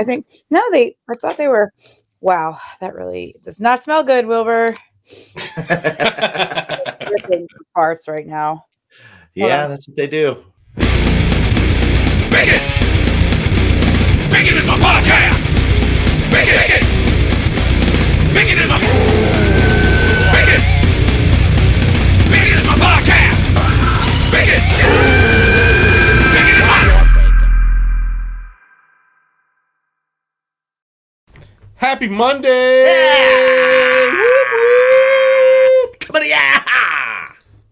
I think no, they. I thought they were. Wow, that really does not smell good, Wilbur. Ripping parts right now. yeah, on. that's what they do. Bacon! Bacon is my podcast! Bacon! Bacon! Bacon is my... Bacon! Bacon is my podcast! Bacon! Happy Monday! Yeah! Whoop, whoop. Come on, yeah.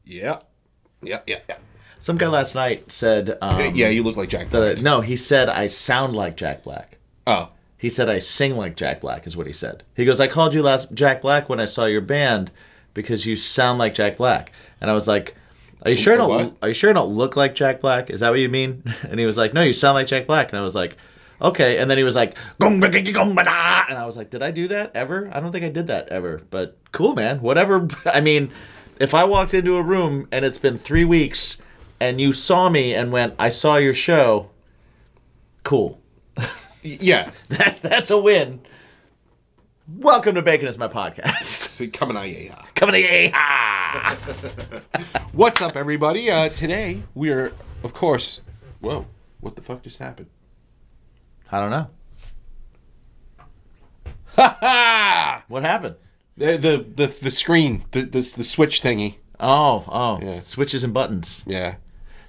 Yeah. Yeah, yeah, yeah. Some guy last night said, um, yeah, you look like Jack the, Black. no, he said I sound like Jack Black. Oh. He said I sing like Jack Black is what he said. He goes, I called you last Jack Black when I saw your band because you sound like Jack Black. And I was like, Are you sure I don't What? are you sure I don't look like Jack Black? Is that what you mean? And he was like, No, you sound like Jack Black. And I was like, Okay. And then he was like, "Gong, ba, gong, gong, and I was like, Did I do that ever? I don't think I did that ever. But cool, man. Whatever. I mean, if I walked into a room and it's been three weeks and you saw me and went, I saw your show, cool. Yeah. That's that's a win. Welcome to Bacon is my podcast. So coming on, yeah, yeah. Coming to yeah. What's up, everybody? Uh, today, we are, of course... Whoa. What the fuck just happened? I don't know. Ha ha! What happened? The, the, the, the screen, the, the, the switch thingy. Oh, oh, Yeah. switches and buttons. Yeah.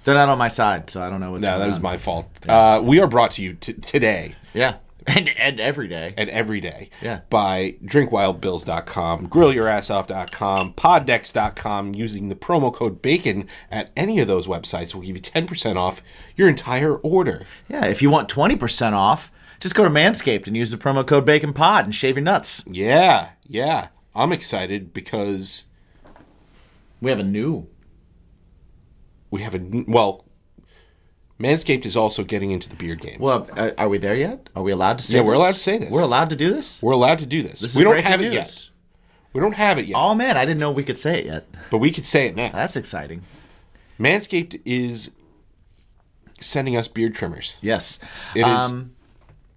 They're not on my side, so I don't know what's going on. No, going that was on. my fault. Uh, we are brought to you t- today Yeah, and and every day. and every day Yeah. by drinkwildbills.com, grillyourassoff.com, poddex.com using the promo code BACON at any of those websites will give you 10% off your entire order. Yeah, if you want twenty percent off, just go to Manscaped and use the promo code Bacon Pod and shave your nuts. Yeah, yeah. I'm excited because We have a new. we have a well Manscaped is also getting into the beard game. Well, uh, are we there yet? Are we allowed to say? Yeah, we're allowed to say this. We're allowed to do this. We're allowed to do this. This we don't have it news. yet. We don't have it yet. Oh man, I didn't know we could say it yet. But we could say it now. That's exciting. Manscaped is sending us beard trimmers. Yes. It is- Um,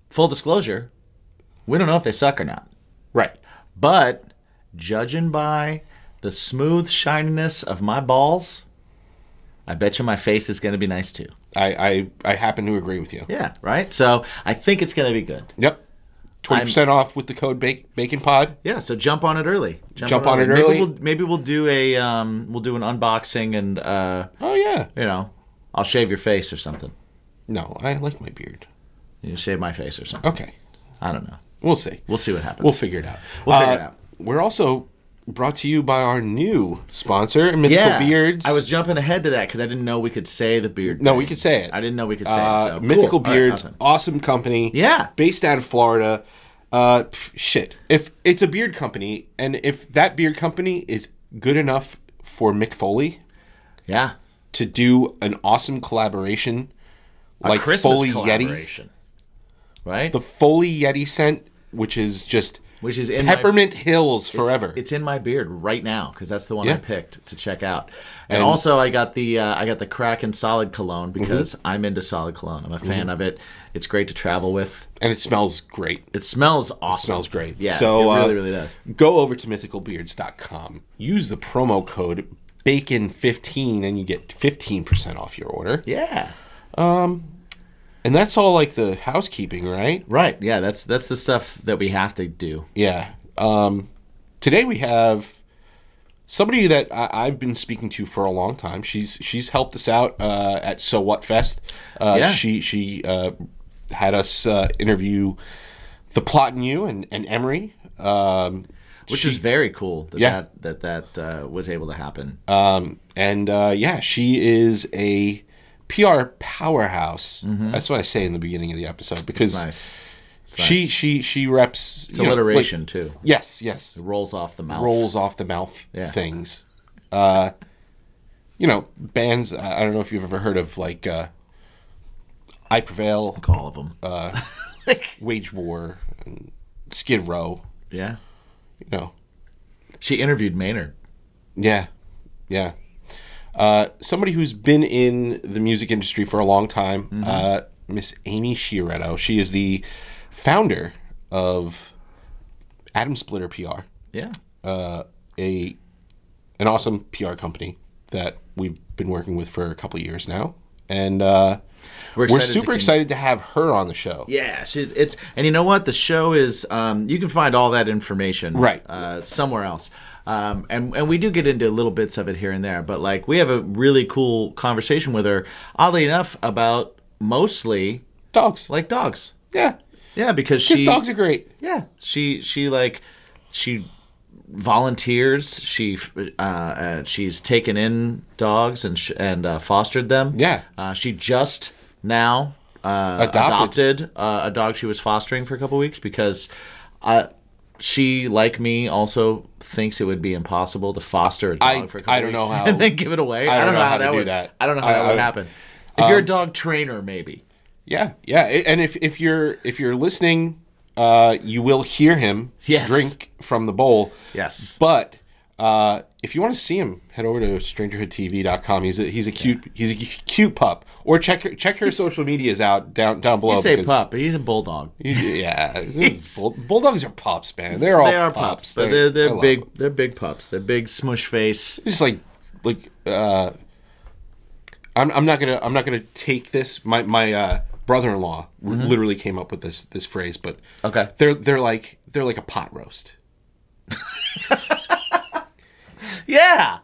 full disclosure, we don't know if they suck or not. Right. But judging by the smooth shininess of my balls, I bet you my face is going to be nice too. I, I I happen to agree with you. Yeah, right? So I think it's going to be good. Yep. Twenty percent off with the code Bacon, Bacon Pod. Yeah, so jump on it early. Jump on it maybe early. We'll, maybe we'll do a um, we'll do an unboxing and uh, Oh yeah. you know, I'll shave your face or something. No, I like my beard. You shave my face or something. Okay. I don't know. We'll see. We'll see what happens. We'll figure it out. We'll figure Uh, it out. We're also brought to you by our new sponsor, Mythical yeah, Beards. I was jumping ahead to that because I didn't know we could say the beard. No, thing. we could say it. I didn't know we could say uh, it. So. Mythical Cool. All right, Beards, awesome. awesome company. Yeah. Based out of Florida. Uh, pff, shit. If it's a beard company, and if that beard company is good enough for Mick Foley Yeah. to do an awesome collaboration, A like Christmas Foley Yeti, collaboration. Right? the Foley Yeti scent, which is just Which is in my- Peppermint Hills forever. It's in my beard right now because that's the one I picked to check out. And, And- also, I got the uh, I got the Kraken Solid Cologne because Mm-hmm. I'm into solid cologne. I'm a fan of it. It's great to travel with. and it smells great. It smells awesome. smells great. Yeah, So, it really, uh, really does. Go over to mythicalbeards.com. Use the promo code BACON15 and you get 15% off your order. Yeah. And that's all like the housekeeping, right? Right. Yeah. That's that's the stuff that we have to do. Yeah. Um, today we have somebody that I, I've been speaking to for a long time. She's she's helped us out uh, at So What Fest. Uh, Yeah. She she uh, had us uh, interview the Plot in You and, and Emery. Um, Which she- is very cool that Yeah. that that, that uh, was able to happen. Um, and uh, yeah, she is a PR powerhouse. That's what I say in the beginning of the episode because Mm-hmm. nice. It's she nice. she she reps It's you know, like- alliteration too. yes, yes, It rolls off the mouth. rolls off the mouth Yeah. things. Uh, you know, bands. I don't know if you've ever heard of like uh, I Prevail, All of them. Uh, Wage War, and Skid Row. yeah. You know, She interviewed Maynard. Yeah, yeah. Uh, somebody who's been in the music industry for a long time, uh, Miss Amy Sciaretto. She is the founder of Atom Splitter PR, Yeah. uh, a an awesome PR company that we've been working with for a couple years now, and uh, we're, to super con- excited to have her on the show. Yeah, she's it's and you know what? The show is um, you can find all that information Right. uh, somewhere else. Um, and and we do get into little bits of it here and there, but like we have a really cool conversation with her, oddly enough, about mostly Dogs, like dogs. yeah, Yeah, because she dogs are great. yeah she she like she volunteers. She uh, uh, she's taken in dogs and sh- and uh, fostered them. Yeah. uh, she just now uh, Adopted. adopted, uh, a dog she was fostering for a couple weeks because uh, she, like me, also thinks it would be impossible to foster a dog I- for a couple I don't know how- and then give it away. I don't, know, how, that to do would that. I don't know how I- that would I- happen. If you're a dog trainer, maybe. Yeah, yeah, and if if you're if you're listening, uh, you will hear him Yes. drink from the bowl. Yes. But uh, if you want to see him, head over to strangerhoodtv.com. He's a he's a cute he's a cute pup. Or check her check her social medias out down down below. You say because- pup, but he's a bulldog. he- yeah, bull, bulldogs are pups, man. They're all they are pups, but they're I they're big. They're big pups. They're big smush face. Just like like uh, I'm I'm not gonna I'm not gonna take this. My my uh, brother-in-law Mm-hmm. literally came up with this this phrase, but Okay. they're they're like they're like a pot roast. Yeah,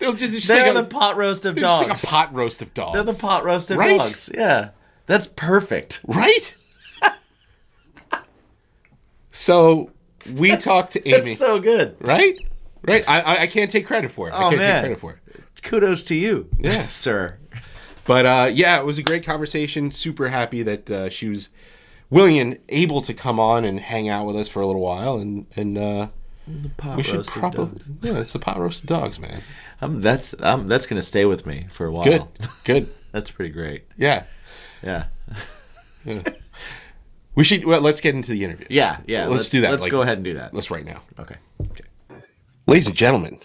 They're just, just they're like the a, pot roast of they're just dogs. like a pot roast of dogs. They're the pot roast of Right? dogs. Yeah, that's perfect. right? so we talked to Amy, That's so good. right? Right? I, I I can't take credit for it. I Oh, can't man. take credit for it. Kudos to you, Yeah. sir. But uh, yeah, it was a great conversation. Super happy that uh, she was willing and able to come on and hang out with us for a little while, and and uh, we should roast of probably yeah, it's the pot roast dogs, man. Um, that's um, that's gonna stay with me for a while. Good, good, That's pretty great. yeah. Yeah. We should well, let's get into the interview. Yeah. Yeah. Let's do that, Let's like- go ahead and do that. Let's right now, Okay. ladies and gentlemen.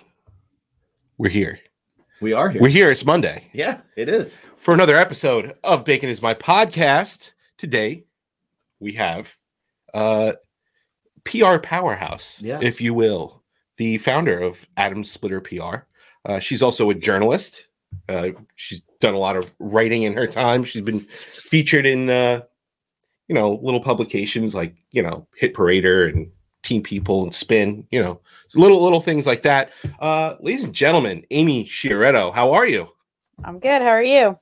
We're here. We are here. We're here. It's Monday. yeah, it is. for another episode of Bacon is My Podcast. Today, we have uh, PR powerhouse, Yes. if you will, the founder of Atom Splitter PR. Uh, she's also a journalist. Uh, she's done a lot of writing in her time. She's been featured in, uh, you know, little publications like you know Hit Parader and Teen People and Spin. You know, little little things like that. Uh, ladies and gentlemen, Amy Sciaretto, how are you? I'm good. How are you?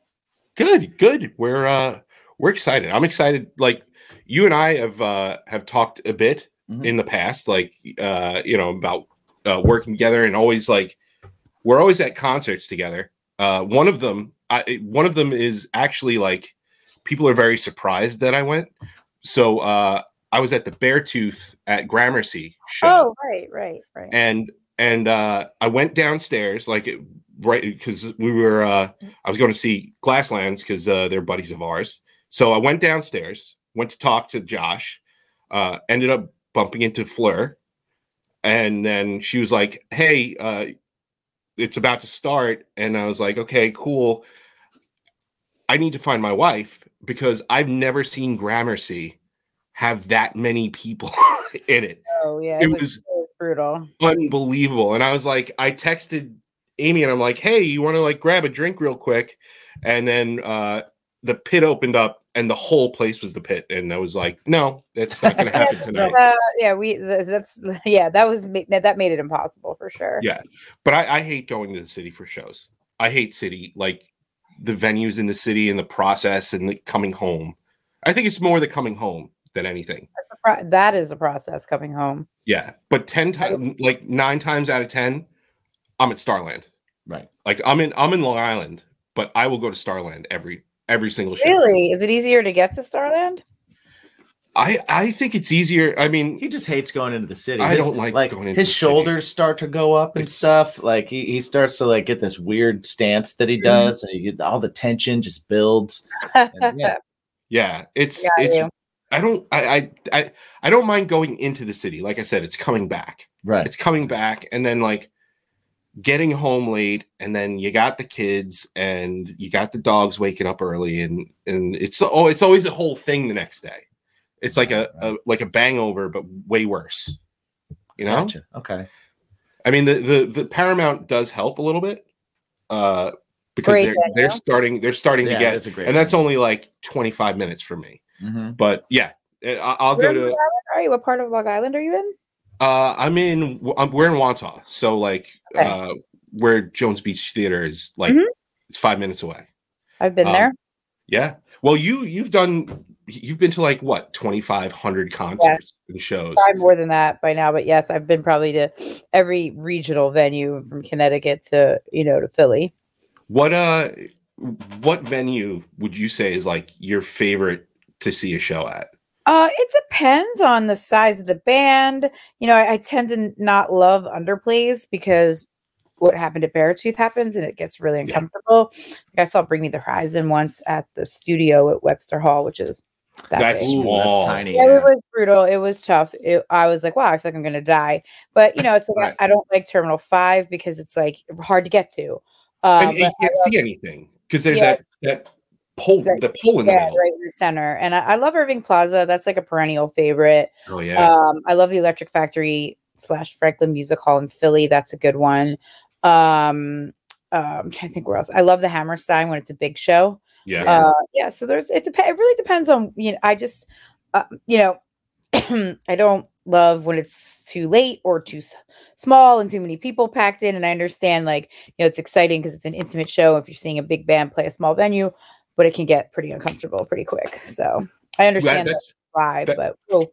Good, good. We're uh we're excited. I'm excited. Like you and I have uh have talked a bit Mhm. in the past, like uh, you know, about uh working together and always like we're always at concerts together. Uh one of them I one of them is actually like people are very surprised that I went. So uh I was at the Beartooth at Gramercy show Oh, right, right, right. and and uh i went downstairs like it- right because we were uh i was going to see glasslands because uh they're buddies of ours so i went downstairs went to talk to josh uh ended up bumping into fleur and then she was like hey uh it's about to start and i was like okay cool i need to find my wife because i've never seen gramercy have that many people in it oh, yeah. it It, was, was- it was brutal. unbelievable. And I was like, I texted Amy and I'm like, hey, you want to like grab a drink real quick? And then uh the pit opened up and the whole place was the pit. And I was like, no, that's not gonna happen tonight. Uh, yeah, we. That's yeah. That was that made it impossible for sure. Yeah. But I, I hate going to the city for shows. I hate city, like the venues in the city and the process and the coming home. I think it's more the coming home than anything. Pro- that is a process coming home. Yeah. But 10 times like nine times out of 10, I'm at Starland. Right. Like I'm in I'm in Long Island, but I will go to Starland every every single show. Really, is it easier to get to Starland? I I think it's easier. I mean, He just hates going into the city. I His- don't like like going into his the city. shoulders start to go up and It's- stuff. Like he, he starts to like get this weird stance that he mm-hmm. does, and you get all the tension just builds. And yeah, yeah, it's Got it's. you. I don't I, I I I don't mind going into the city. Like I said, it's coming back. right. It's coming back, and then like getting home late, and then you got the kids, and you got the dogs waking up early, and and it's oh, it's always a whole thing the next day. It's like a, a like a bangover, but way worse. You know, Gotcha. Okay. I mean, the the the Paramount does help a little bit, uh, because Great they're venue. they're starting they're starting Yeah, to get, it's a great and that's only like twenty five minutes for me. Mhm. But yeah, I- I'll Where go to. Island are you? What part of Long Island are you in? Uh, I'm in. I'm, we're in Wantagh, so like Okay. uh, where Jones Beach Theater is, like Mhm. it's five minutes away. I've been Um, there. Yeah. Well, you you've done you've been to like what twenty five hundred concerts and shows. Probably more than that by now, but yes, I've been probably to every regional venue from Connecticut to you know to Philly. What uh, what venue would you say is like your favorite to see a show at? Uh, it depends on the size of the band. You know, I, I tend to not love underplays because what happened at Beartooth happens and it gets really uncomfortable. Like I saw Bring Me the Horizon once at the studio at Webster Hall, which is that That's big. Small. that's tiny. Yeah, yeah. it was brutal. It was tough. It, I was like, wow, I feel like I'm gonna die. But you know, it's like Right. I, I don't like Terminal Five because it's like hard to get to. Um, and you can't see anything because there's Yeah. that that pole Right. the pole in the middle. right in the center. And I, I love Irving Plaza. That's like a perennial favorite. Oh yeah. Um, I love the Electric Factory slash Franklin Music Hall in Philly. That's a good one. Um, uh, I'm trying to think where else. I love the Hammerstein when it's a big show. yeah. Uh, yeah. So there's it. Dep- it really depends on you know. I just uh, you know I don't love when it's too late or too s- small and too many people packed in. And I understand like you know it's exciting because it's an intimate show. If you're seeing a big band play a small venue, but it can get pretty uncomfortable pretty quick. So I understand that that's vibe, that- but oh,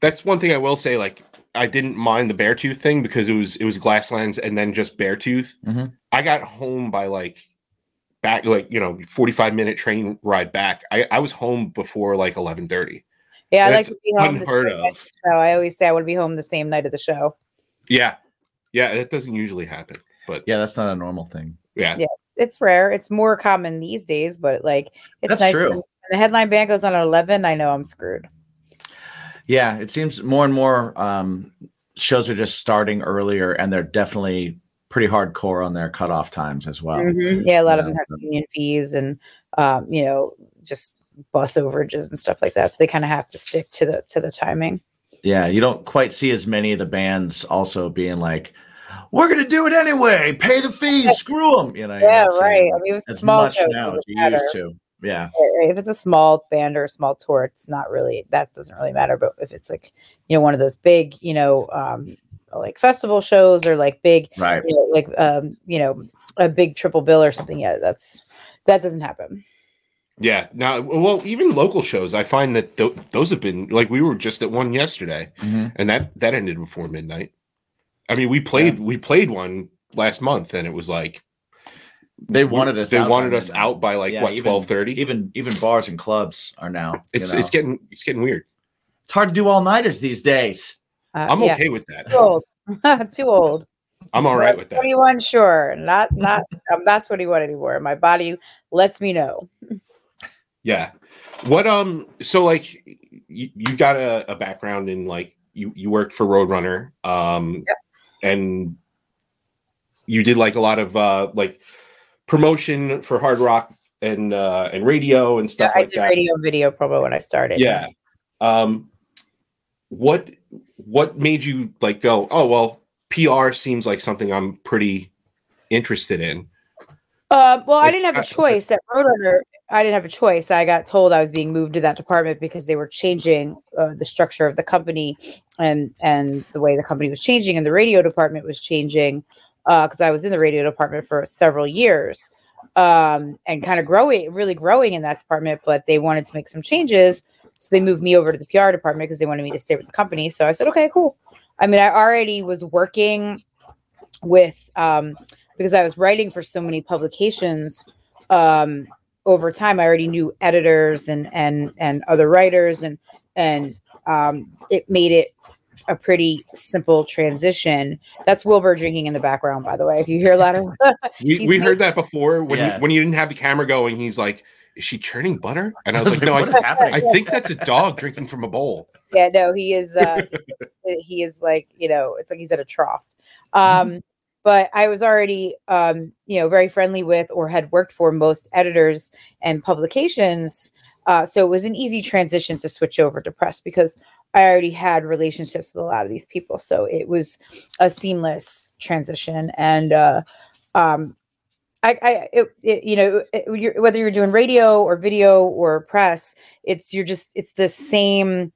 that's one thing I will say. Like, I didn't mind the Beartooth thing because it was it was Glasslands and then just Beartooth. Mhm. I got home by like back like you know forty five minute train ride back. I, I was home before like eleven thirty. yeah, I like That's to be home. unheard same of. So. I always say I want to be home the same night of the show. Yeah, yeah, that doesn't usually happen. But Yeah, that's not a normal thing. yeah, Yeah. It's rare. It's more common these days, but like it's That's nice true. when the headline band goes on at eleven. I know I'm screwed. Yeah, it seems more and more um, shows are just starting earlier, and they're definitely pretty hardcore on their cutoff times as well. Mhm. Yeah, a lot of yeah. them have union fees and um, you know just bus overages and stuff like that. So they kind of have to stick to the to the timing. Yeah, you don't quite see as many of the bands also being like, "We're gonna do it anyway. Pay the fees. Screw them." You know. Yeah, not seeing right. I mean, if it's a As small much now as you matter. used to. Yeah. Right, right. If it's a small band or a small tour, it's not really that doesn't really matter. But if it's like you know one of those big you know um, like festival shows or like big Right. you know, like um, you know a big triple bill or something, yeah, that's that doesn't happen. yeah. Now, well, even local shows, I find that th- those have been like we were just at one yesterday, Mhm. and that that ended before midnight. I mean, we played we played one last month, and it was like They wanted us. they out wanted us out by like Yeah, what even- twelve thirty. Even even bars and clubs are now. It's you know. it's getting it's getting weird. it's hard to do all nighters these days. Uh, I'm yeah, okay with that. Too old. too old. I'm all right That's with that. 21, sure. Not not I'm not 21 anymore. My body lets me know. Yeah. What um so like you, you got a, a background in like you you worked for Roadrunner um Yep. And you did like a lot of uh like promotion for hard rock and uh and radio and stuff I like did that. radio video promo when I started. Yeah. Um what what made you like go, oh well, PR seems like something I'm pretty interested in. Uh, well, I didn't have a choice at Roadrunner. I didn't have a choice. I got told I was being moved to that department because they were changing uh, the structure of the company and and the way the company was changing, and the radio department was changing. Because I was in the radio department for several years, um, and kind of growing, really growing in that department. But they wanted to make some changes, so they moved me over to the PR department because they wanted me to stay with the company. So I said, okay, cool. I mean, I already was working with um, because I was writing for so many publications um, over time. I already knew editors and and and other writers, and and um, it made it a pretty simple transition. That's Wilbur drinking in the background, by the way. If you hear a lot of We, we heard that before when Yeah. you, when you didn't have the camera going. He's like, "Is she churning butter?" And I was like, "No, what I, is happening? I think that's a dog drinking from a bowl." yeah, no, he is. Uh, he is like you know, it's like he's at a trough. Um, but I was already, um, you know, very friendly with or had worked for most editors and publications Uh, so it was an easy transition to switch over to press because I already had relationships with a lot of these people. So it was a seamless transition. And uh, um, I, I it, it, you know, it, you're, whether you're doing radio or video or press, it's you're just it's the same,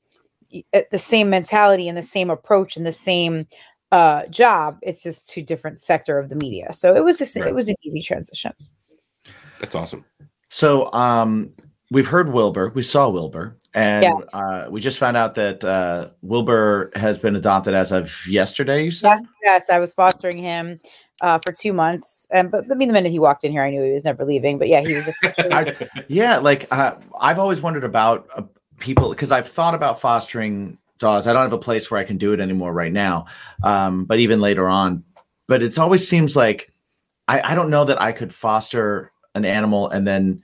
uh, the same mentality and the same approach and the same uh job. It's just two different sector of the media. So it was a, s- Right. it was an easy transition. That's awesome. So um, we've heard Wilbur. We saw Wilbur, and Yeah. uh, we just found out that uh, Wilbur has been adopted as of yesterday. You said. Yes, I was fostering him uh, for two months. And but I mean, the minute he walked in here, I knew he was never leaving. But yeah, he was. officially- I- Yeah, like uh, I've always wondered about uh, people because I've thought about fostering dogs. I don't have a place where I can do it anymore right now, um, but even later on. But it's always seems like I, I don't know that I could foster an animal and then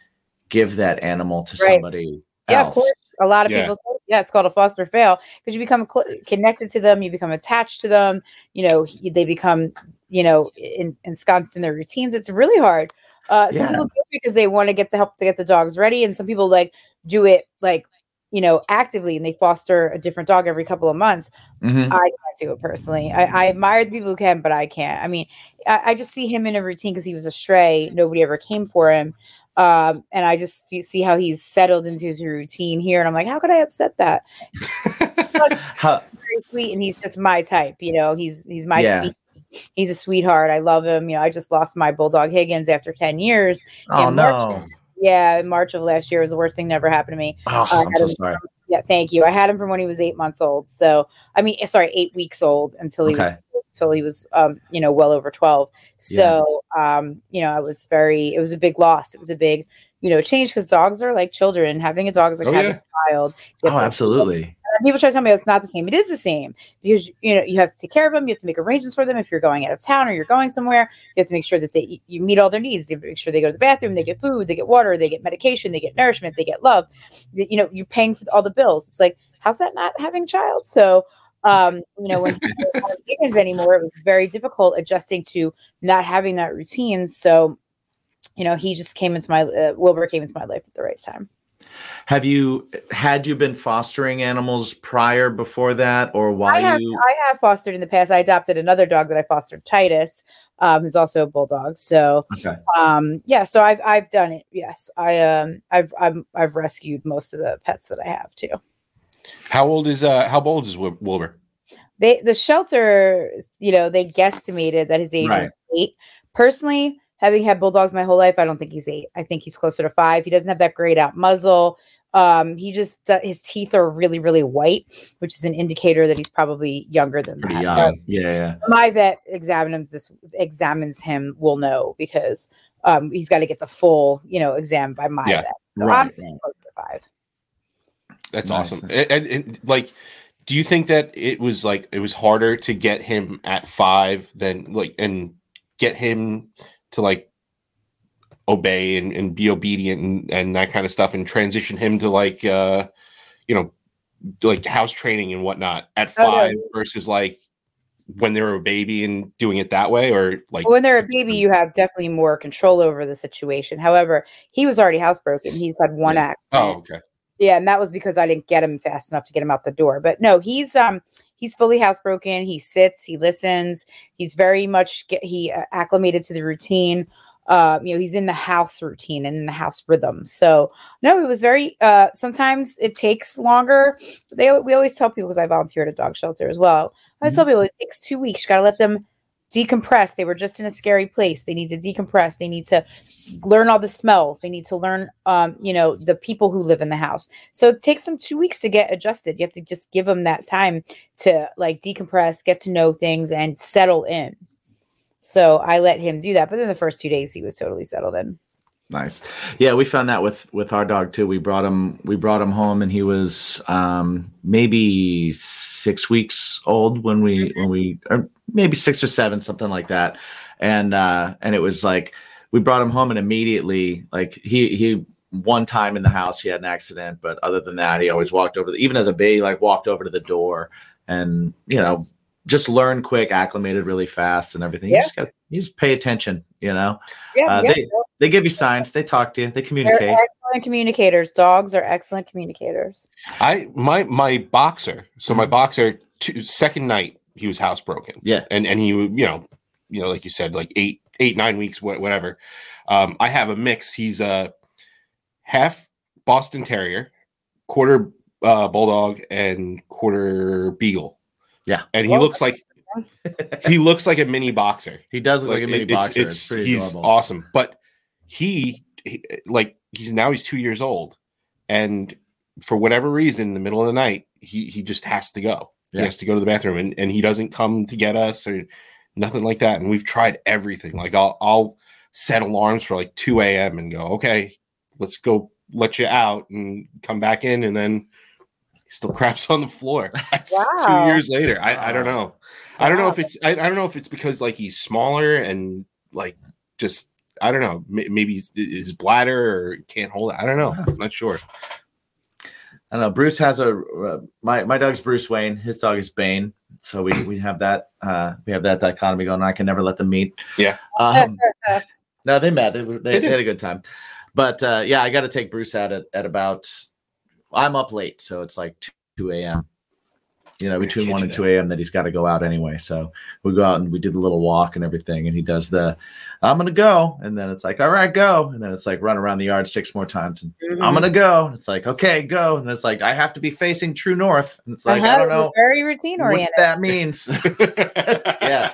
give that animal to Right. somebody yeah, else. of course. A lot of Yeah. people say, yeah, it's called a foster fail because you become cl- connected to them, you become attached to them. You know, he- they become, you know, in, ensconced in their routines. It's really hard. Uh, some Yeah. people do it because they want to get the help to get the dogs ready, and some people like do it like you know actively, and they foster a different dog every couple of months. Mhm. I can't do it personally. I, I admire the people who can, but I can't. I mean, I, I just see him in a routine because he was a stray. Nobody ever came for him. Um, and I just see how he's settled into his routine here. And I'm like, how could I upset that? How- Very sweet. And he's just my type. You know, he's, he's my Yeah. sweet. He's a sweetheart. I love him. You know, I just lost my bulldog Higgins after 10 years. oh in March. Yeah. In March of last year was the worst thing that ever happened to me. Oh, I'm so sorry. Yeah. Thank you. I had him from when he was eight months old. So, I mean, eh, sorry, eight weeks old until he was until he was um you know well over 12 so um you know i was very it was a big loss it was a big you know change because dogs are like children having a dog is like Oh, having yeah. a child Oh, absolutely. People try to tell me it's not the same. It is the same because you know you have to take care of them. You have to make arrangements for them. If you're going out of town or you're going somewhere you have to make sure that they you meet all their needs. You make sure they go to the bathroom they get food they get water they get medication they get nourishment they get love. You know you're paying for all the bills. It's like how's that not having child? So um you know when chickens anymore it was very difficult adjusting to not having that routine. So you know he just came into my uh, wilbur came into my life at the right time Have you had you been fostering animals prior before that, or why I have, you? I have fostered in the past. I adopted another dog that I fostered, Titus, um, who's also a bulldog. So, Okay. um, yeah, so I've I've done it. Yes, I um I've I'm, I've rescued most of the pets that I have too. How old is uh how old is Wil- Wilbur? They the shelter, you know, they guesstimated that his age Right. was eight. Personally, having had bulldogs my whole life, I don't think he's eight. I think he's closer to five. He doesn't have that grayed out muzzle. Um, he just uh, his teeth are really really white, which is an indicator that he's probably younger than Pretty that. young. Yeah, yeah. my vet examines this examines him will know because um he's got to get the full you know exam by my Yeah. vet so Right, i'm right. to five That's Nice. awesome. And, and, and, like, do you think that it was like it was harder to get him at five than like and get him to like obey and, and be obedient and, and that kind of stuff and transition him to like uh you know like house training and whatnot at Oh, no. five versus like when they were a baby and doing it that way or like when they're a baby you have definitely more control over the situation. However he was already housebroken. He's had one Yeah. accident. oh okay. Yeah and that was because i didn't get him fast enough to get him out the door. But no he's um he's fully housebroken he sits he listens he's very much get, he uh, acclimated to the routine um, you know, he's in the house routine and in the house rhythm. So no, it was very. Uh, sometimes it takes longer. They we always tell people because I volunteer at a dog shelter as well. I always tell people it takes two weeks. You got to let them decompress. They were just in a scary place. They need to decompress. They need to learn all the smells. They need to learn, um, you know, the people who live in the house. So it takes them two weeks to get adjusted. You have to just give them that time to like decompress, get to know things, and settle in. So I let him do that. But then the first two days, he was totally settled in. Nice. Yeah, we found that with with our dog too. We brought him we brought him home and he was um maybe 6 weeks old when we when we or maybe 6 or 7 something like that. And uh and it was like we brought him home and immediately like he he one time in the house he had an accident, but other than that he always walked over the, even as a baby like walked over to the door and you know just learned quick, acclimated really fast and everything. You Yeah. just got you just pay attention, you know. Yeah, Uh, yeah. they they give you signs, they talk to you, they They're communicate. excellent excellent communicators. Dogs are excellent communicators. I my my boxer. So my Mhm. boxer. Two, second night he was housebroken. Yeah. and and he you know you know like you said like eight eight nine weeks whatever. Um, I have a mix. He's a half Boston Terrier, quarter uh, bulldog, and quarter beagle. Yeah. and he Well- looks like he looks like a mini boxer. He does look like, a mini it- it's- boxer. It's, It's, he's adorable. awesome, but he, he like he's now he's two years old, and for whatever reason, in the middle of the night, he he just has to go. Yeah. He has to go to the bathroom, and and he doesn't come to get us or nothing like that. And we've tried everything. Like I'll I'll set alarms for like two a.m. and go, okay, let's go let you out and come back in, and then. Still craps on the floor. Wow. Two years later, I, I don't Wow. know. I don't know if it's I, I don't know if it's because like he's smaller and like just I don't know may- maybe his, his bladder or can't hold it. I don't know. I'm not sure. I don't know. Bruce has a uh, my my dog's Bruce Wayne. His dog is Bane. So we we have that uh we have that dichotomy going. on. I can never let them meet. Yeah. Um, no, they met. They, they, They they had a good time. But uh, yeah, I got to take Bruce out at, at about. I'm up late, so it's like two, 2 a.m. You know, between one and two a.m. that he's got to go out anyway. So we go out and we do the little walk and everything, and he does the, I'm gonna go, and then it's like, all right, go, and then it's like run around the yard six more times, and Mm-hmm. I'm gonna go. It's like, okay, go. And it's like, I have to be facing true north. And it's like, I Uh-huh, don't know Very routine what oriented. that means. Yeah.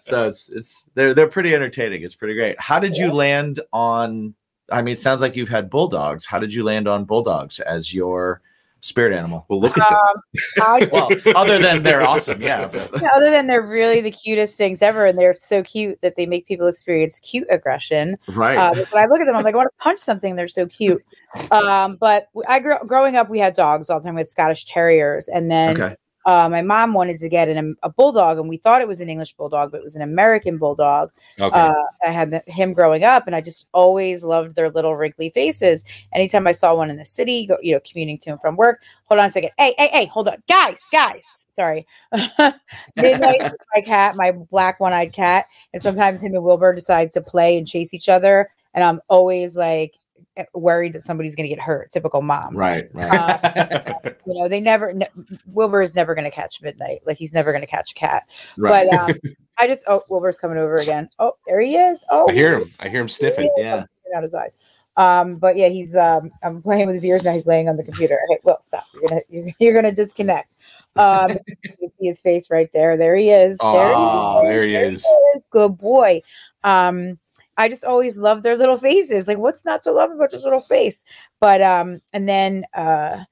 so it's it's they're they're pretty entertaining. It's pretty great. How did you land on I mean, it sounds like you've had bulldogs. How did you land on bulldogs as your spirit animal? Well, look at them. Um, I, Well, other than they're awesome, yeah. But, Yeah, other than they're really the cutest things ever, and they're so cute that they make people experience cute aggression. right. Uh, when I look at them, I'm like, I want to punch something. They're so cute. Um, but I grew growing up, we had dogs all the time. We had Scottish Terriers, and then okay. Uh, my mom wanted to get an, a bulldog, and we thought it was an English bulldog, but it was an American bulldog. Okay. Uh, I had the, him growing up, and I just always loved their little wrinkly faces. Anytime I saw one in the city, go, you know, commuting to and from work. Hold on a second. Hey, hey, hey, hold on, guys, guys. Sorry. Midnight, my cat, my black one-eyed cat, and sometimes him and Wilbur decide to play and chase each other, and I'm always like worried that somebody's going to get hurt. Typical mom. Right. Right. Uh, You know, they never. Ne- Wilbur is never going to catch midnight. Like he's never going to catch a cat. right. But um, I just oh Wilbur's coming over again. Oh, there he is. Oh, I hear him. I hear him sniffing. yeah. Out his eyes. Um, but yeah, he's um I'm playing with his ears now. He's laying on the computer. Okay, well, stop. You're gonna you're, you're gonna disconnect. Um, you can see his face right there. There he is. There, Aw, he, there he is. Good boy. Um, I just always love their little faces. Like, what's not to love about this little face? But um, and then uh.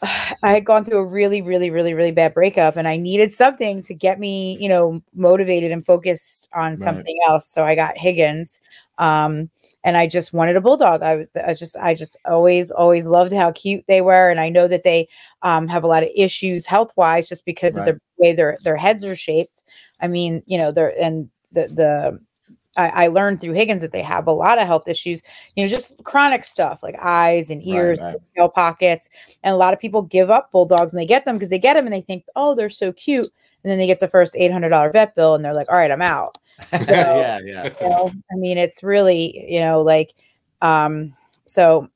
I had gone through a really, really, really, really bad breakup, and I needed something to get me, you know, motivated and focused on Right. something else. So I got Higgins, um, and I just wanted a bulldog. I, I just, I just always, always loved how cute they were, and I know that they um, have a lot of issues health wise just because Right. of the way their their heads are shaped. I mean, you know, they're and the the I, I learned through Higgins that they have a lot of health issues, you know, just chronic stuff like eyes and Right, ears, right. tail pockets. And a lot of people give up bulldogs and they get them because they get them and they think, oh, they're so cute. And then they get the first $800 vet bill and they're like, all right, I'm out. So, yeah. Yeah. you know, I mean, it's really, you know, like, um, so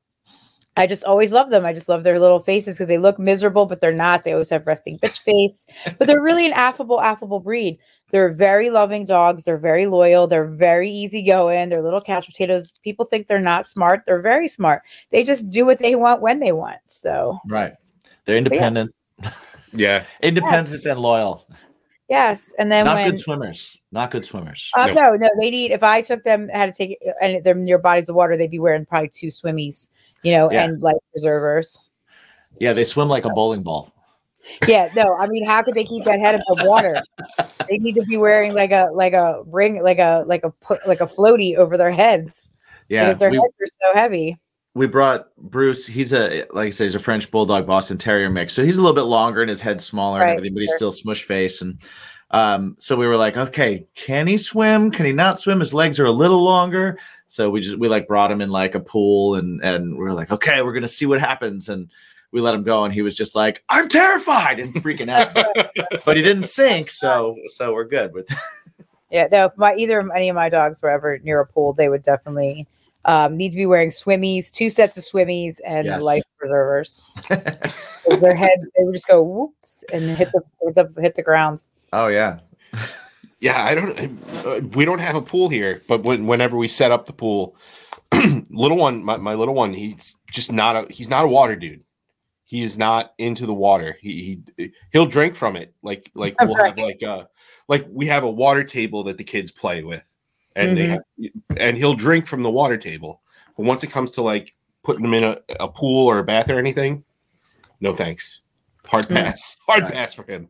I just always love them. I just love their little faces because they look miserable, but they're not. They always have resting bitch face, but they're really an affable, affable breed. They're very loving dogs. They're very loyal. They're very easygoing. They're little couch potatoes. People think they're not smart. They're very smart. They just do what they want when they want. So Right. They're independent, Yeah. independent and loyal. yes, and then Not when good swimmers. Not good swimmers. Uh, No. no, no, they need. If I took them, had to take and they're near bodies of water, they'd be wearing probably two swimmies, you know, Yeah. and life preservers. yeah, they swim like a bowling ball. Yeah, no, I mean, how could they keep that head above water? they need to be wearing like a like a ring, like a like a put like a floaty over their heads Yeah. because their we- heads are so heavy. we brought Bruce. He's a like I say, he's a French bulldog Boston Terrier mix. So he's a little bit longer and his head's smaller Right, and everything, but he's sure. still smush face. And um, so we were like, okay, can he swim? Can he not swim? His legs are a little longer. So we just we like brought him in like a pool and and we are like, okay, we're gonna see what happens. And we let him go, and he was just like, I'm terrified and freaking out. but, but he didn't sink, so so we're good with Yeah, no, if my either any of my dogs were ever near a pool, they would definitely um, need to be wearing swimmies, two sets of swimmies, and Yes. life preservers their heads, they would just go whoops and hit the hit the, hit the ground. oh yeah. Yeah, I don't. Uh, we don't have a pool here, but when, whenever we set up the pool, little one, my, my little one, he's just not a he's not a water dude. He is not into the water. He, he he'll drink from it, like like we'll have like uh like we have a water table that the kids play with, and they have, and he'll drink from the water table. But once it comes to like putting him in a, a pool or a bath or anything, no thanks. Hard Mm. pass. Hard Right. pass for him.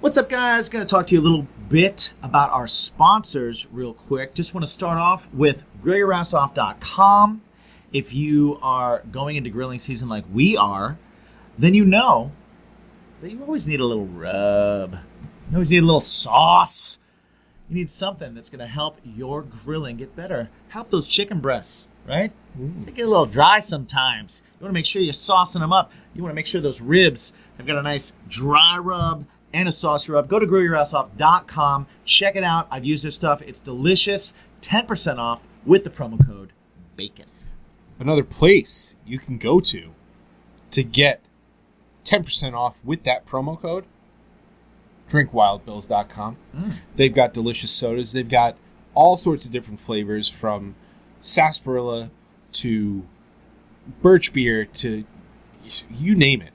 What's up, guys? Going to talk to you a little bit about our sponsors, real quick. Just want to start off with grillyourass.com. If you are going into grilling season like we are, then you know that you always need a little rub. You always need a little sauce. You need something that's going to help your grilling get better. Help those chicken breasts, right? They get a little dry sometimes. You want to make sure you're saucing them up. You want to make sure those ribs have got a nice dry rub and a sauce rub. Go to grillyourassoff.com. Check it out. I've used their stuff. It's delicious. 10% off with the promo code BACON. another place you can go to to get 10% off with that promo code drinkwildbills.com mm. they've got delicious sodas they've got all sorts of different flavors from sarsaparilla to birch beer to you name it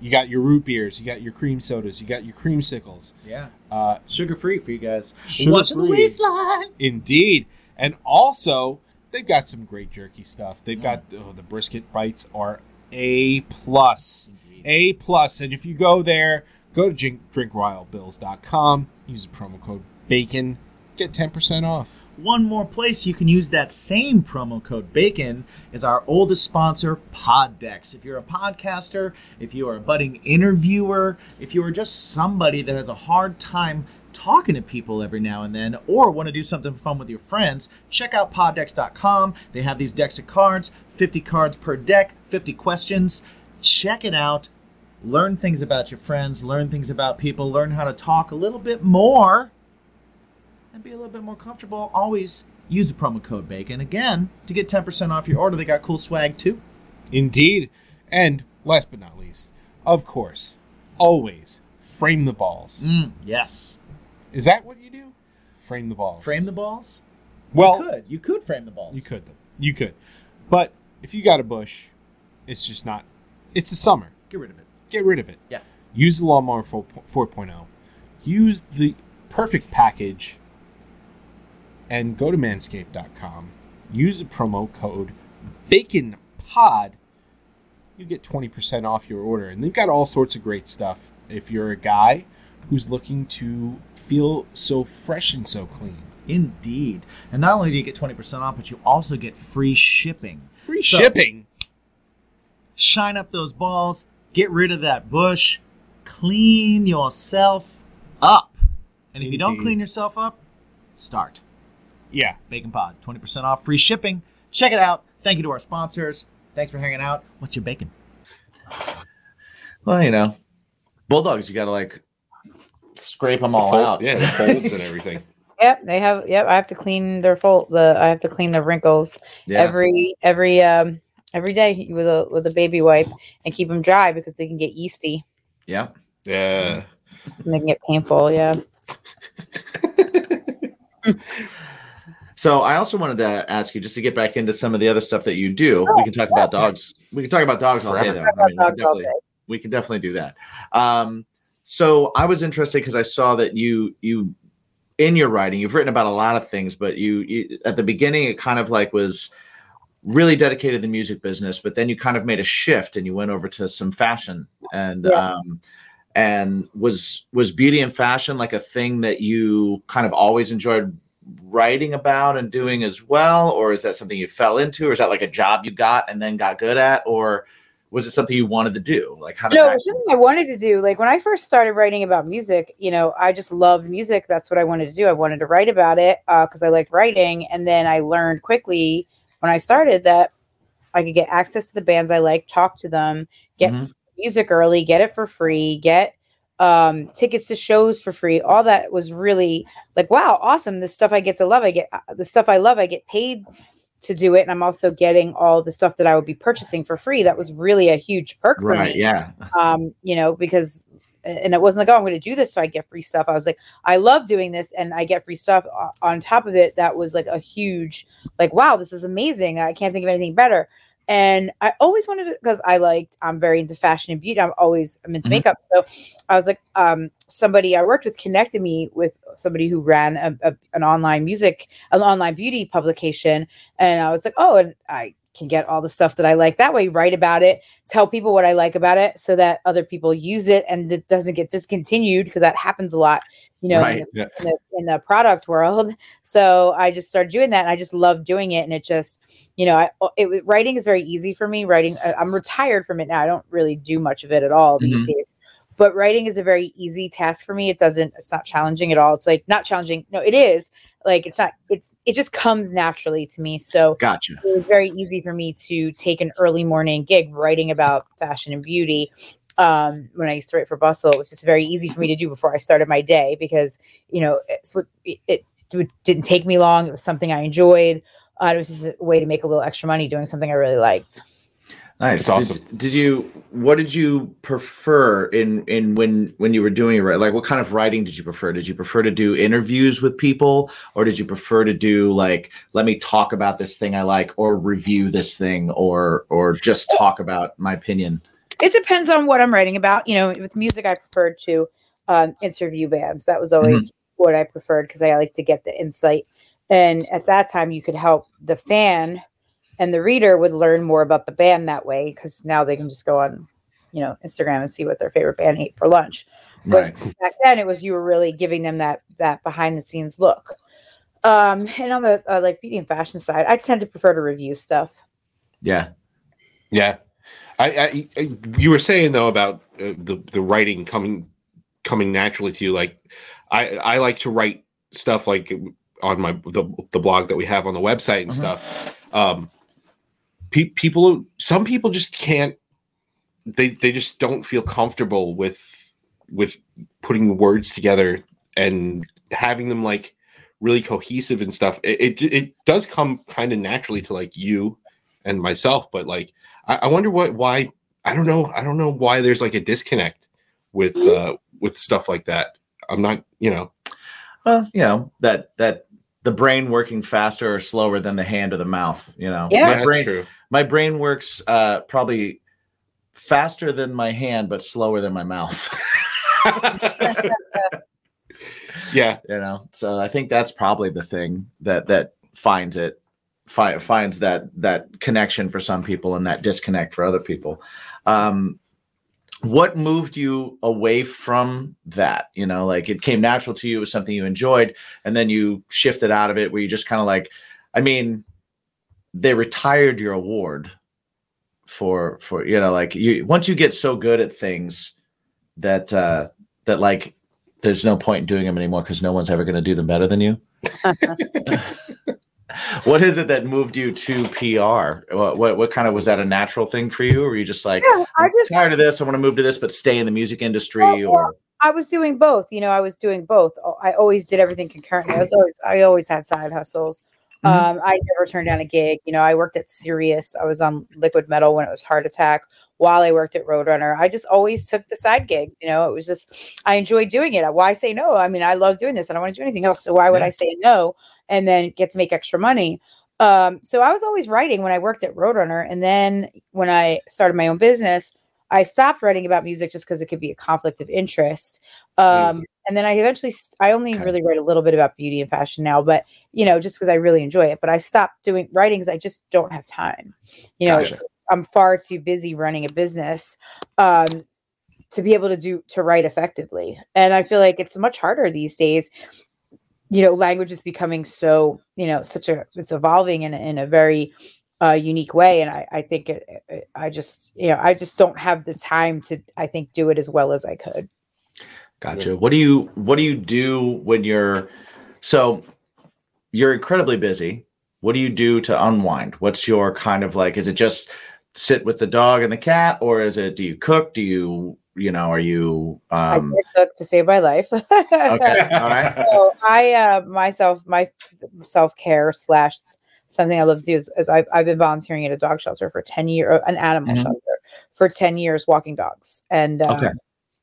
you got your root beers you got your cream sodas you got your creamsicles Yeah. uh, Sugar free for you guys. Sugar Watching the free. waistline. Indeed. And also, they've got some great jerky stuff. They've mm. got oh, the brisket bites are A plus. Mm. A plus. And if you go there, go to drink, drinkwildbills.com, use the promo code BACON, get 10% off. One more place you can use that same promo code BACON is our oldest sponsor, Poddex. If you're a podcaster, if you are a budding interviewer, if you are just somebody that has a hard time talking to people every now and then, or want to do something fun with your friends, check out poddex.com. They have these decks of cards, 50 cards per deck, 50 questions. Check it out. Learn things about your friends, learn things about people, learn how to talk a little bit more and be a little bit more comfortable, always use the promo code BACON. Again, to get 10% off your order, they got cool swag too. Indeed. And last but not least, of course, always frame the balls. Mm, yes. Is that what you do? Frame the balls. Frame the balls? well, you could. You could frame the balls. You could, though. You could. But if you got a bush, it's just not. It's the summer. Get rid of it. Get rid of it. Yeah. Use the Lawnmower 4- 4.0. Use the perfect package and go to manscaped.com. Use the promo code BACONPOD. You get 20% off your order. And they've got all sorts of great stuff. If you're a guy who's looking to feel so fresh and so clean, Indeed. And not only do you get 20% off, but you also get free shipping. free So- shipping. Shine up those balls, get rid of that bush, clean yourself up. And if you don't clean yourself up, start. Yeah. Bacon Pod, 20% off, free shipping. Check it out. Thank you to our sponsors. Thanks for hanging out. What's your bacon? Well, you know, bulldogs, you got to like scrape them all Fold- out. Yeah, the folds and everything. Yep, they have. Yep, I have to clean their fold. The I have to clean the wrinkles Yeah. every every um every day with a with a baby wipe and keep them dry because they can get yeasty yeah. Yeah. and they can get painful. Yeah. So I also wanted to ask you just to get back into some of the other stuff that you do. we can talk about dogs. We can talk about dogs all day. Though. I mean, about we, dogs all definitely, we can definitely do that. Um, so I was interested because I saw that you you in your writing you've written about a lot of things, but you, you at the beginning it kind of like was really dedicated the music business, but then you kind of made a shift and you went over to some fashion and Yeah. um, and was was beauty and fashion like a thing that you kind of always enjoyed writing about and doing as well or is that something you fell into or is that like a job you got and then got good at or was it something you wanted to do like how did No, it was something I wanted to do. Like when I first started writing about music, you know, I just loved music. That's what I wanted to do. I wanted to write about it because I liked writing. And then I learned quickly when I started that I could get access to the bands I like, talk to them, get Mhm. music early, get it for free, get um tickets to shows for free. All that was really like wow awesome. The stuff i get to love i get uh, the stuff i love i get paid to do it. And i'm also getting all the stuff that i would be purchasing for free. That was really a huge perk for me. Yeah. um, you know, because and it wasn't like, oh, I'm going to do this so I get free stuff. I was like, I love doing this and I get free stuff on top of it. That was like a huge, like, wow, this is amazing. I can't think of anything better. And I always wanted to, because I liked, I'm very into fashion and beauty. I'm always, I'm into Mhm. makeup. So I was like, um, somebody I worked with connected me with somebody who ran a, a, an online music, an online beauty publication. And I was like, oh, and I can get all the stuff that I like that way, write about it, tell people what I like about it so that other people use it and it doesn't get discontinued because that happens a lot, you know, in the- Yeah. in, the, in the product world. So I just started doing that and I just love doing it. And it just, you know, I, it, writing is very easy for me. Writing, I- I'm retired from it now. I don't really do much of it at all these Mhm. days. But writing is a very easy task for me. It doesn't, it's not challenging at all. It's like not challenging. No, it is like, it's not, it's, it just comes naturally to me. So, Gotcha. it was very easy for me to take an early morning gig writing about fashion and beauty. Um, when I used to write for Bustle, it was just very easy for me to do before I started my day because you know it's what it, it didn't take me long. It was something I enjoyed. Uh, it was just a way to make a little extra money doing something I really liked. Nice. That's Did- awesome. Did, you? What did you prefer in in when when you were doing it? Like, what kind of writing did you prefer? Did you prefer to do interviews with people, or did you prefer to do like, let me talk about this thing I like, or review this thing, or or just talk about my opinion? It depends on what I'm writing about. You know, with music, I preferred to um, interview bands. That was always what I preferred because I like to get the insight. And at that time, you could help the fan and the reader would learn more about the band that way because now they can just go on, you know, Instagram and see what their favorite band ate for lunch. But back then, it was you were really giving them that that behind the scenes look. Um, and on the uh, like beauty and fashion side, I tend to prefer to review stuff. Yeah. Yeah, I, I, you were saying though about uh, the the writing coming coming naturally to you. Like, I I like to write stuff like on my the the blog that we have on the website and Mhm. stuff. Um, pe- people, some people just can't. They they just don't feel comfortable with with putting words together and having them like really cohesive and stuff. It it, it does come kind of naturally to like you and myself, but like I, I wonder what why I don't know I don't know why there's like a disconnect with uh with stuff like that. I'm not you know Well, you know that that the brain working faster or slower than the hand or the mouth. You know, Yeah. my that's brain true. My brain works uh, probably faster than my hand, but slower than my mouth. yeah, you know so i think that's probably the thing that that finds it fi- finds that that connection for some people and that disconnect for other people. Um what moved you away from that? You know like it came natural to you it was something you enjoyed and then you shifted out of it where you just kind of like i mean they retired your award for for you know like you once you get so good at things that uh that like there's no point in doing them anymore because no one's ever going to do them better than you. what is it that moved you to PR? What, what what kind of was that a natural thing for you, or were you just like Yeah, I I'm just tired of this? I want to move to this, but stay in the music industry? Well, well, or I was doing both. You know, I was doing both. I always did everything concurrently. I was always, I always had side hustles. Mhm. Um, I never turned down a gig. You know, I worked at Sirius. I was on Liquid Metal when it was Hard Attack. While I worked at Roadrunner, I just always took the side gigs. You know, it was just I enjoyed doing it. Why say no? I mean, I love doing this. I don't want to do anything else. So why would Yeah. I say no and then get to make extra money? Um, so I was always writing when I worked at Roadrunner, and then when I started my own business, I stopped writing about music just because it could be a conflict of interest. Um, And then I eventually, st- I only Okay. really write a little bit about beauty and fashion now, but you know, just because I really enjoy it. But I stopped doing writing because I just don't have time. You know, Gotcha. I'm far too busy running a business um, to be able to do to write effectively. And I feel like it's much harder these days. You know, language is becoming so you know such a it's evolving in in a very uh, unique way, and I I think it, it- I just you know I just don't have the time to I think do it as well as I could. Gotcha. What do you what do you do when you're so you're incredibly busy? What do you do to unwind? What's your kind of like is it just sit with the dog and the cat or is it do you cook? Do you you know, are you um did cook to save my life. okay, all right. so I uh myself my self care slash something I love to do is, is I've, I've been volunteering at a dog shelter for 10 years, an animal Mhm. shelter for 10 years, walking dogs. And, um, Okay.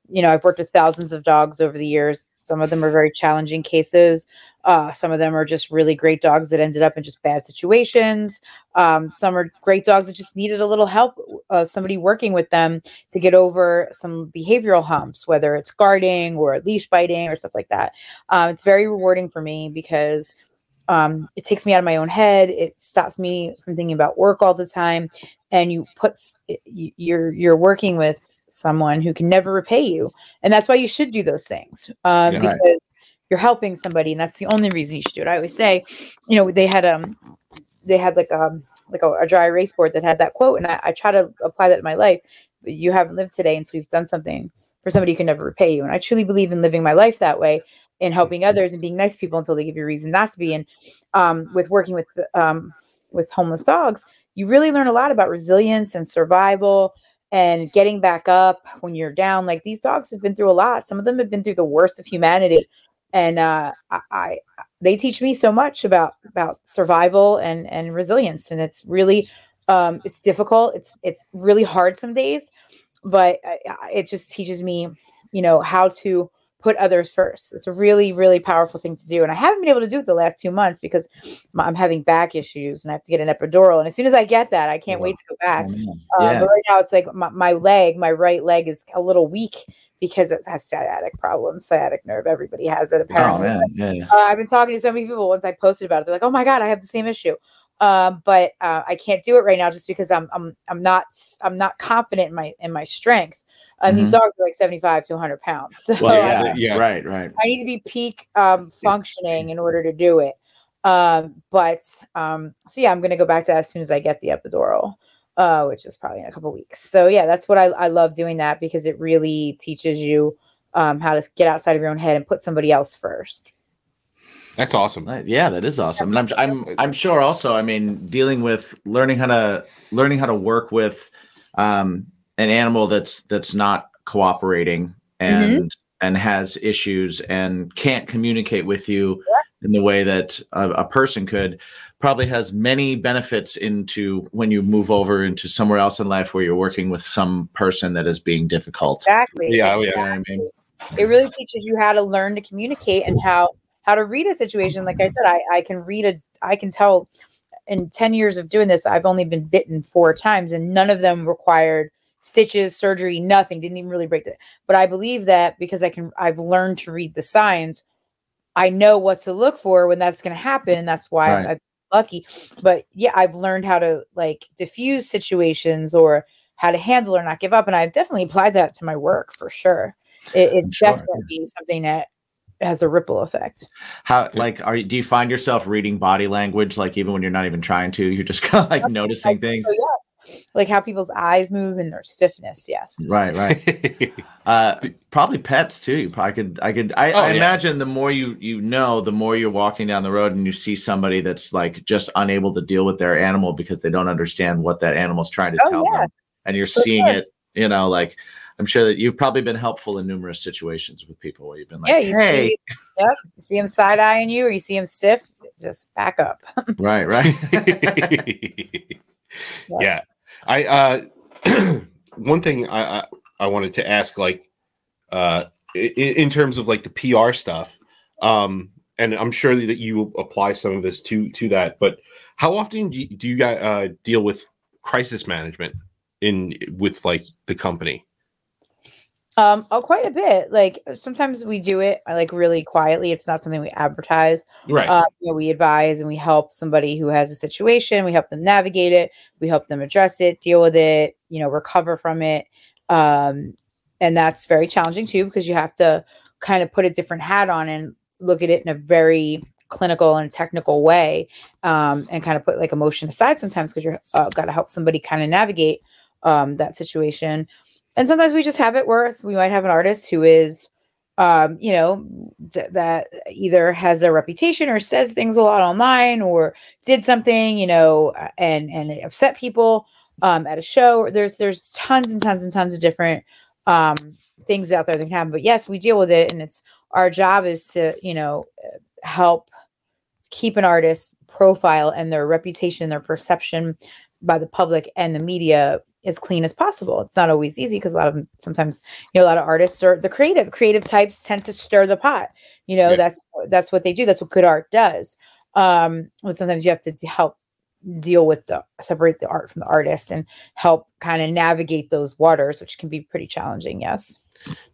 you know, I've worked with thousands of dogs over the years. Some of them are very challenging cases. Uh, some of them are just really great dogs that ended up in just bad situations. Um, some are great dogs that just needed a little help of somebody working with them to get over some behavioral humps, whether it's guarding or leash biting or stuff like that. Um, it's very rewarding for me because um, it takes me out of my own head. It stops me from thinking about work all the time. And you put s- y- y- you're you're working with someone who can never repay you, and that's why you should do those things um, Yeah. Right. because you're helping somebody, and that's the only reason you should do it. I always say, you know, they had um they had like um like a, a dry erase board that had that quote, and I, I try to apply that in my life. You haven't lived today until so you've done something for somebody who can never repay you, and I truly believe in living my life that way in helping others and being nice to people until they give you a reason not to be. And um, with working with um, with homeless dogs, you really learn a lot about resilience and survival and getting back up when you're down. Like these dogs have been through a lot. Some of them have been through the worst of humanity, and uh, I, I they teach me so much about about survival and and resilience. And it's really um, it's difficult. It's it's really hard some days, but I- it just teaches me, you know, how to put others first. It's a really, really powerful thing to do. And I haven't been able to do it the last two months because I'm having back issues and I have to get an epidural. And as soon as I get that, I can't wait to go back. Uh, yeah. But right now, it's like my, my leg, my right leg is a little weak because it has sciatic problems, sciatic nerve. Everybody has it Oh apparently. man, yeah, yeah. Uh, I've been talking to so many people once I posted about it. They're like, "Oh my god, I have the same issue," um, but uh, I can't do it right now just because I'm I'm I'm not I'm not confident in my in my strength. And these dogs are like 75 to 100 pounds. So Well, I- yeah, Yeah. right, right. I need to be peak um, functioning in order to do it. Um, but um, so yeah, I'm gonna go back to that as soon as I get the epidural, uh, which is probably in a couple weeks. So yeah, that's what I, I love doing that because it really teaches you um, how to get outside of your own head and put somebody else first. That's awesome. Yeah, that is awesome. And I'm I'm I'm sure also, I mean, dealing with learning how to learning how to work with um an animal that's that's not cooperating mm-hmm. and and has issues and can't communicate with you in the way that a, a person could probably has many benefits into when you move over into somewhere else in life where you're working with some person that is being difficult. Exactly. Yeah, oh, yeah. You know I mean? it really teaches you how to learn to communicate and how how to read a situation like i said i i can read a i can tell in 10 years of doing this i've only been bitten four times and none of them required stitches surgery nothing didn't even really break it but i believe that because i can i've learned to read the signs i know what to look for when that's going to happen and that's why Right. i'm lucky but yeah i've learned how to like diffuse situations or how to handle or not give up and i've definitely applied that to my work for sure it, it's sure. definitely something that has a ripple effect. How like are you, do you find yourself reading body language like even when you're not even trying to? You're just kind of like noticing things. So yes, like how people's eyes move and their stiffness. Yes. Right, right. Uh, probably pets too. You probably could. I could. I, Oh, I yeah. imagine the more you you know, the more you're walking down the road and you see somebody that's like just unable to deal with their animal because they don't understand what that animal's trying to Oh, tell yeah. them, and you're For seeing sure. it. You know, like I'm sure that you've probably been helpful in numerous situations with people where you've been like, yeah. You "Hey, see, yep. You see him side eyeing you, or you see him stiff. Just back up. right, right." yeah i uh one thing I, I i wanted to ask like uh in, in terms of like the pr stuff um and i'm sure that you apply some of this to to that but how often do you, do you guys uh deal with crisis management in with like the company Um, oh, quite a bit. Like sometimes we do it uh, like really quietly. It's not something we advertise. right Uh, you know, we advise and we help somebody who has a situation. We help them navigate it. We help them address it, deal with it. You know, recover from it. Um, and that's very challenging too because you have to kind of put a different hat on and look at it in a very clinical and technical way, um, and kind of put like emotion aside sometimes because you're uh, got to help somebody kind of navigate um, that situation. And sometimes we just have it worse. We might have an artist who is um, you know, th- that either has a reputation or says things a lot online or did something, you know, uh, and and it upset people um, at a show. There's there's tons and tons and tons of different um, things out there that can happen. But yes, we deal with it, and it's our job is to you know help keep an artist's profile and their reputation, their perception by the public and the media as clean as possible. It's not always easy because a lot of sometimes, you know, a lot of artists are the creative, creative types tend to stir the pot. You know, that's that's what they do. That's what good art does. Um, but sometimes you have to help deal with the separate the art from the artist and help kind of navigate those waters, which can be pretty challenging. Yes.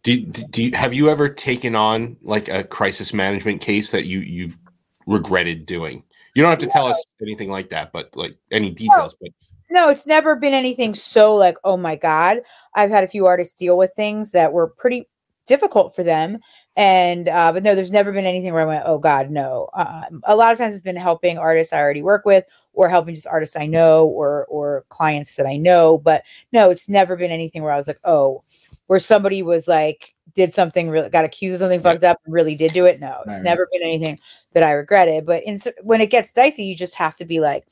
Do, do, do you, have you ever taken on like a crisis management case that you you've regretted doing? You don't have to tell us anything like that, but like any details. But No, it's never been anything so like, oh my God. I've had a few artists deal with things that were pretty difficult for them. And, uh, but no, there's never been anything where I went, oh God, no. Uh, a lot of times it's been helping artists I already work with or helping just artists I know or, or clients that I know. But no, it's never been anything where I was like, oh, where somebody was like, did something really got accused of something fucked up and really did do it. No, it's Right. never been anything that I regretted. But in, when it gets dicey, you just have to be like,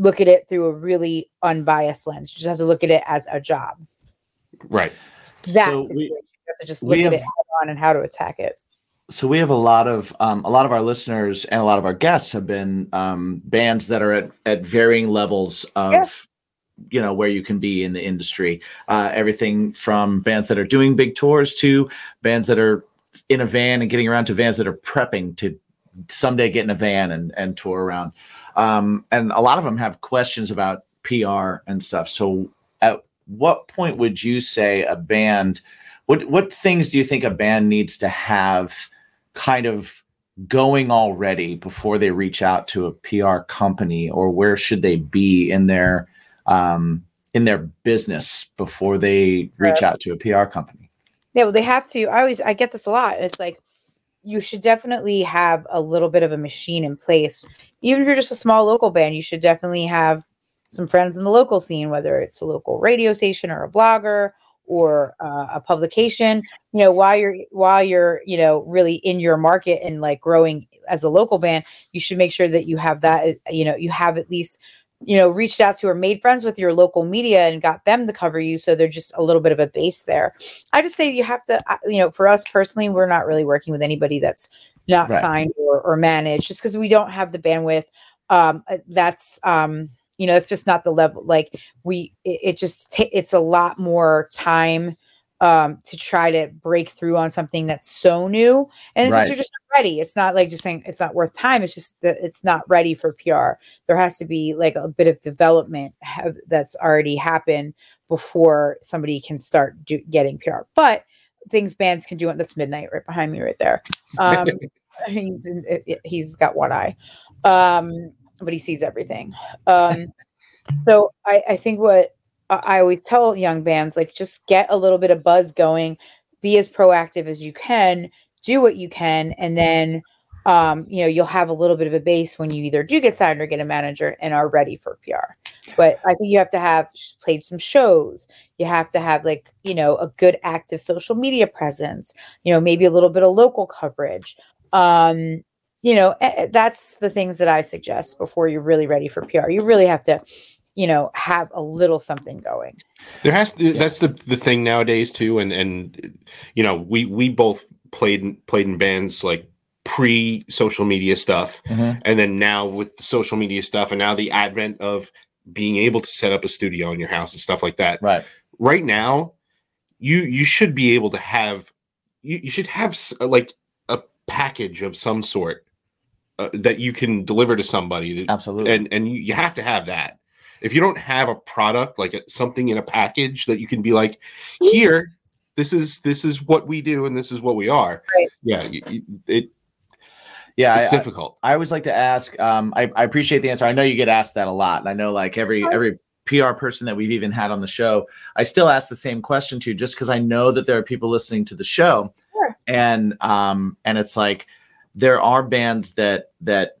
look at it through a really unbiased lens. You just have to look at it as a job. right, That So we- you have to just look at it head on and how to attack it. so we have a lot of um, a lot of our listeners and a lot of our guests have been um, bands that are at, at varying levels of Yeah. you know where you can be in the industry uh, everything from bands that are doing big tours to bands that are in a van and getting around to vans that are prepping to someday get in a van and, and tour around um, and a lot of them have questions about pr and stuff so at what point would you say a band what what things do you think a band needs to have kind of going already before they reach out to a PR company or where should they be in their um in their business before they reach out to a PR company? Yeah, well, they have to. I always I get this a lot. It's like you should definitely have a little bit of a machine in place. Even if you're just a small local band, you should definitely have some friends in the local scene, whether it's a local radio station or a blogger or uh, a publication. You know, while you're while you're you know really in your market and like growing as a local band, you should make sure that you have that. You know, you have at least you know reached out to or made friends with your local media and got them to cover you so they're just a little bit of a base there I just say you have to, you know, for us personally, we're not really working with anybody that's not Right. signed or, or managed just because we don't have the bandwidth. Um, uh, that's, um, you know, it's just not the level. Like we, it, it just, ta- it's a lot more time um, to try to break through on something that's so new. And it's Right. just, you're just not ready. It's not like just saying it's not worth time. It's just that it's not ready for PR. There has to be like a bit of development have, that's already happened before somebody can start do, getting PR. But things bands can do it. That's midnight right behind me, right there. Um, he's in, he's got one eye, um, but he sees everything. Um, so I, I think what I always tell young bands like just get a little bit of buzz going, be as proactive as you can, do what you can, and then um, you know you'll have a little bit of a base when you either do get signed or get a manager and are ready for PR. But I think you have to have played some shows. You have to have like you know a good active social media presence. You know maybe a little bit of local coverage. Um, you know eh, eh, that's the things that I suggest before you're really ready for PR. You really have to you know have a little something going. There has to, that's the the thing nowadays too, and and you know we we both played played in bands like pre social media stuff, Mhm. and then now with the social media stuff, and now the advent of being able to set up a studio in your house and stuff like that. Right. Right now, you you should be able to have you, you should have like a package of some sort uh, that you can deliver to somebody to, Absolutely. and and you, you have to have that if you don't have a product like something in a package that you can be like here this is this is what we do and this is what we are Right. yeah you, you- it, yeah, it's I, difficult I always like to ask. Um, I, I appreciate the answer. I know you get asked that a lot, and I know like every every PR person that we've even had on the show, I still ask the same question to, just because I know that there are people listening to the show, Sure. and um, and it's like there are bands that that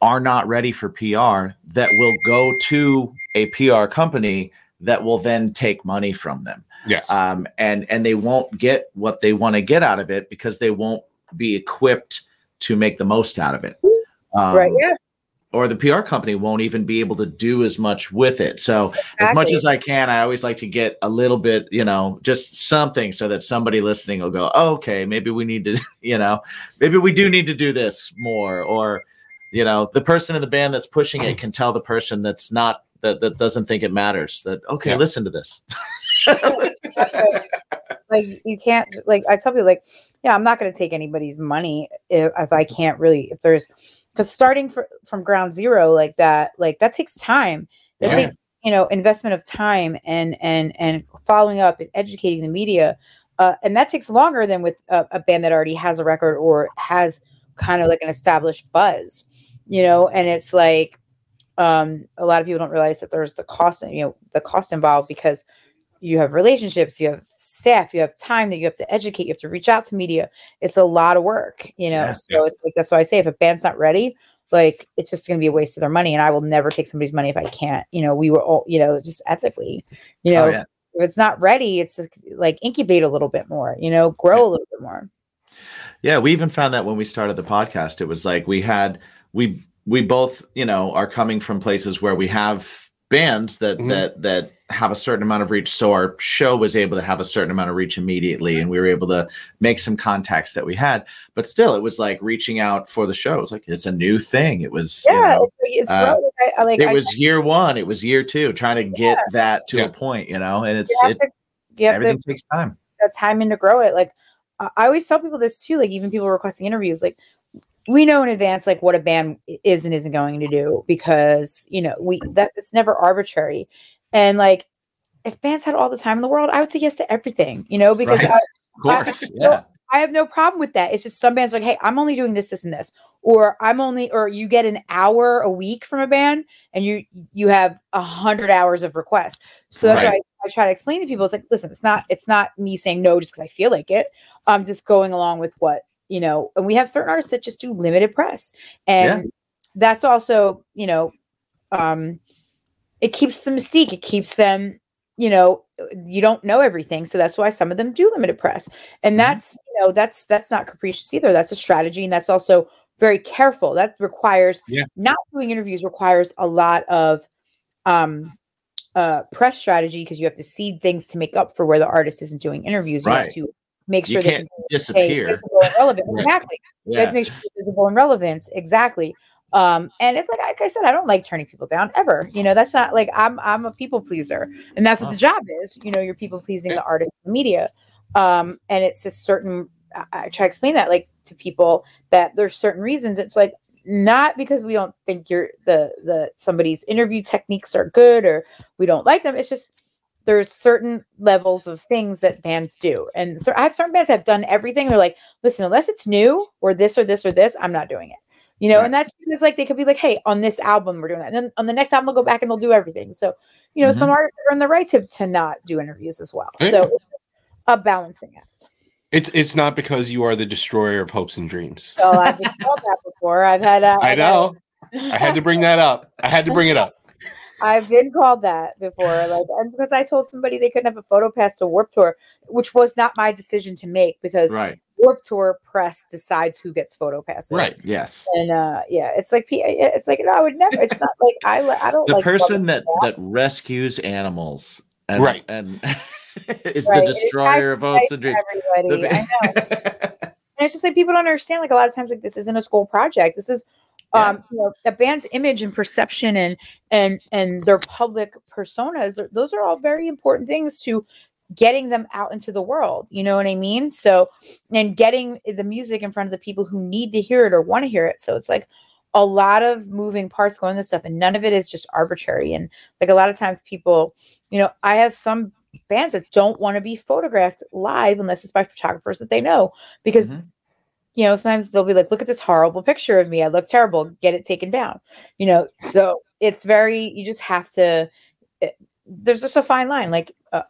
are not ready for PR that will go to a PR company that will then take money from them yes um, and and they won't get what they want to get out of it because they won't be equipped to make the most out of it. Um, right? Yeah. Or the PR company won't even be able to do as much with it. So as much as I can, I always like to get a little bit, you know, just something so that somebody listening will go, oh, okay, maybe we need to, you know, maybe we do need to do this more, or you know the person in the band that's pushing it can tell the person that's not that that doesn't think it matters that okay Yeah. listen to this like you can't like i tell people like yeah i'm not going to take anybody's money if, if i can't really if there's because starting for, from ground zero like that like that takes time that Yeah. takes you know investment of time and and and following up and educating the media uh, and that takes longer than with a, a band that already has a record or has kind of like an established buzz you know and it's like um a lot of people don't realize that there's the cost you know the cost involved because you have relationships, you have staff, you have time that you have to educate, you have to reach out to media. It's a lot of work, you know. Yeah, so it's like that's why I say if a band's not ready, like it's just going to be a waste of their money, and I will never take somebody's money if I can't. You know, we were all, you know, just ethically, you know, Oh, yeah. if it's not ready, it's like- like incubate a little bit more, you know, grow a little bit more. Yeah, we even found that when we started the podcast, it was like we had we we both, you know, are coming from places where we have bands that Mhm. that that have a certain amount of reach. So our show was able to have a certain amount of reach immediately, and we were able to make some contacts that we had. But still, it was like reaching out for the show. It was like it's a new thing. It was, you Yeah, know, it's like it's uh, I, like it I was year one. It was year two, trying to get that to Yeah. a point, you know. And it's you have it, to, you have everything to takes time. that time in to grow it. Like I I always tell people this too. Like even people requesting interviews, like we know in advance like what a band is and isn't going to do because you know we that it's never arbitrary. And like if bands had all the time in the world, I would say yes to everything. You know because Right. I, Of course, yeah. I have no problem with that. It's just some bands are like, hey, I'm only doing this, this, and this, or I'm only, or you get an hour a week from a band, and you you have a hundred hours of requests. So that's Right. why I, I try to explain to people. It's like, listen, it's not it's not me saying no just because I feel like it. I'm just going along with what you know. And we have certain artists that just do limited press, and that's also you know, um, it keeps the mystique. It keeps them, you know, you don't know everything, so that's why some of them do limited press and Mhm. that's you know that's that's not capricious either that's a strategy and that's also very careful that requires Yeah. not doing interviews requires a lot of um uh press strategy because you have to seed things to make up for where the artist isn't doing interviews you Right. have to make You sure they can't continue to disappear. relevant Right. exactly you have Yeah. to make sure you're visible and relevant exactly um and it's like like i said i don't like turning people down ever you know that's not like i'm i'm a people pleaser and that's what Oh. the job is you know you're people pleasing Yeah. the artist and the media um and it's a certain I, I try to explain that like to people that there's certain reasons it's like not because we don't think you're the the somebody's interview techniques are good or we don't like them it's just there's certain levels of things that bands do and so i have certain bands have done everything they're like listen unless it's new or this or this or this i'm not doing it you know Right. and that's because like they could be like hey on this album we're doing that and then on the next album they'll go back and they'll do everything so you know some artists are in the right to, to not do interviews as well Yeah. so a balancing act It's it's not because you are the destroyer of hopes and dreams. so i've been called that before i've had uh, I know. I had to bring that up. I had to bring it up. I've been called that before, like, and because I told somebody they couldn't have a photo pass to Warped Tour, which was not my decision to make because Right. Warped Tour press decides who gets photo passes. Right. Yes. And uh, yeah, it's like it's like no, I would never. It's not like I. li- I don't like the like person that photo that rescues animals and, Right. and is Right, the destroyer of to hopes and dreams. Everybody, The- I know. And it's just like people don't understand. Like a lot of times, like this isn't a school project. This is, um, you know, a band's image and perception and and and their public personas those are all very important things to getting them out into the world. You know what I mean? So, and getting the music in front of the people who need to hear it or want to hear it. So it's like a lot of moving parts going this stuff, and none of it is just arbitrary. And like a lot of times, people, you know, I have some bands that don't want to be photographed live unless it's by photographers that they know because Mhm. You know sometimes they'll be like look at this horrible picture of me i look terrible get it taken down you know so it's very you just have to it, there's just a fine line like uh,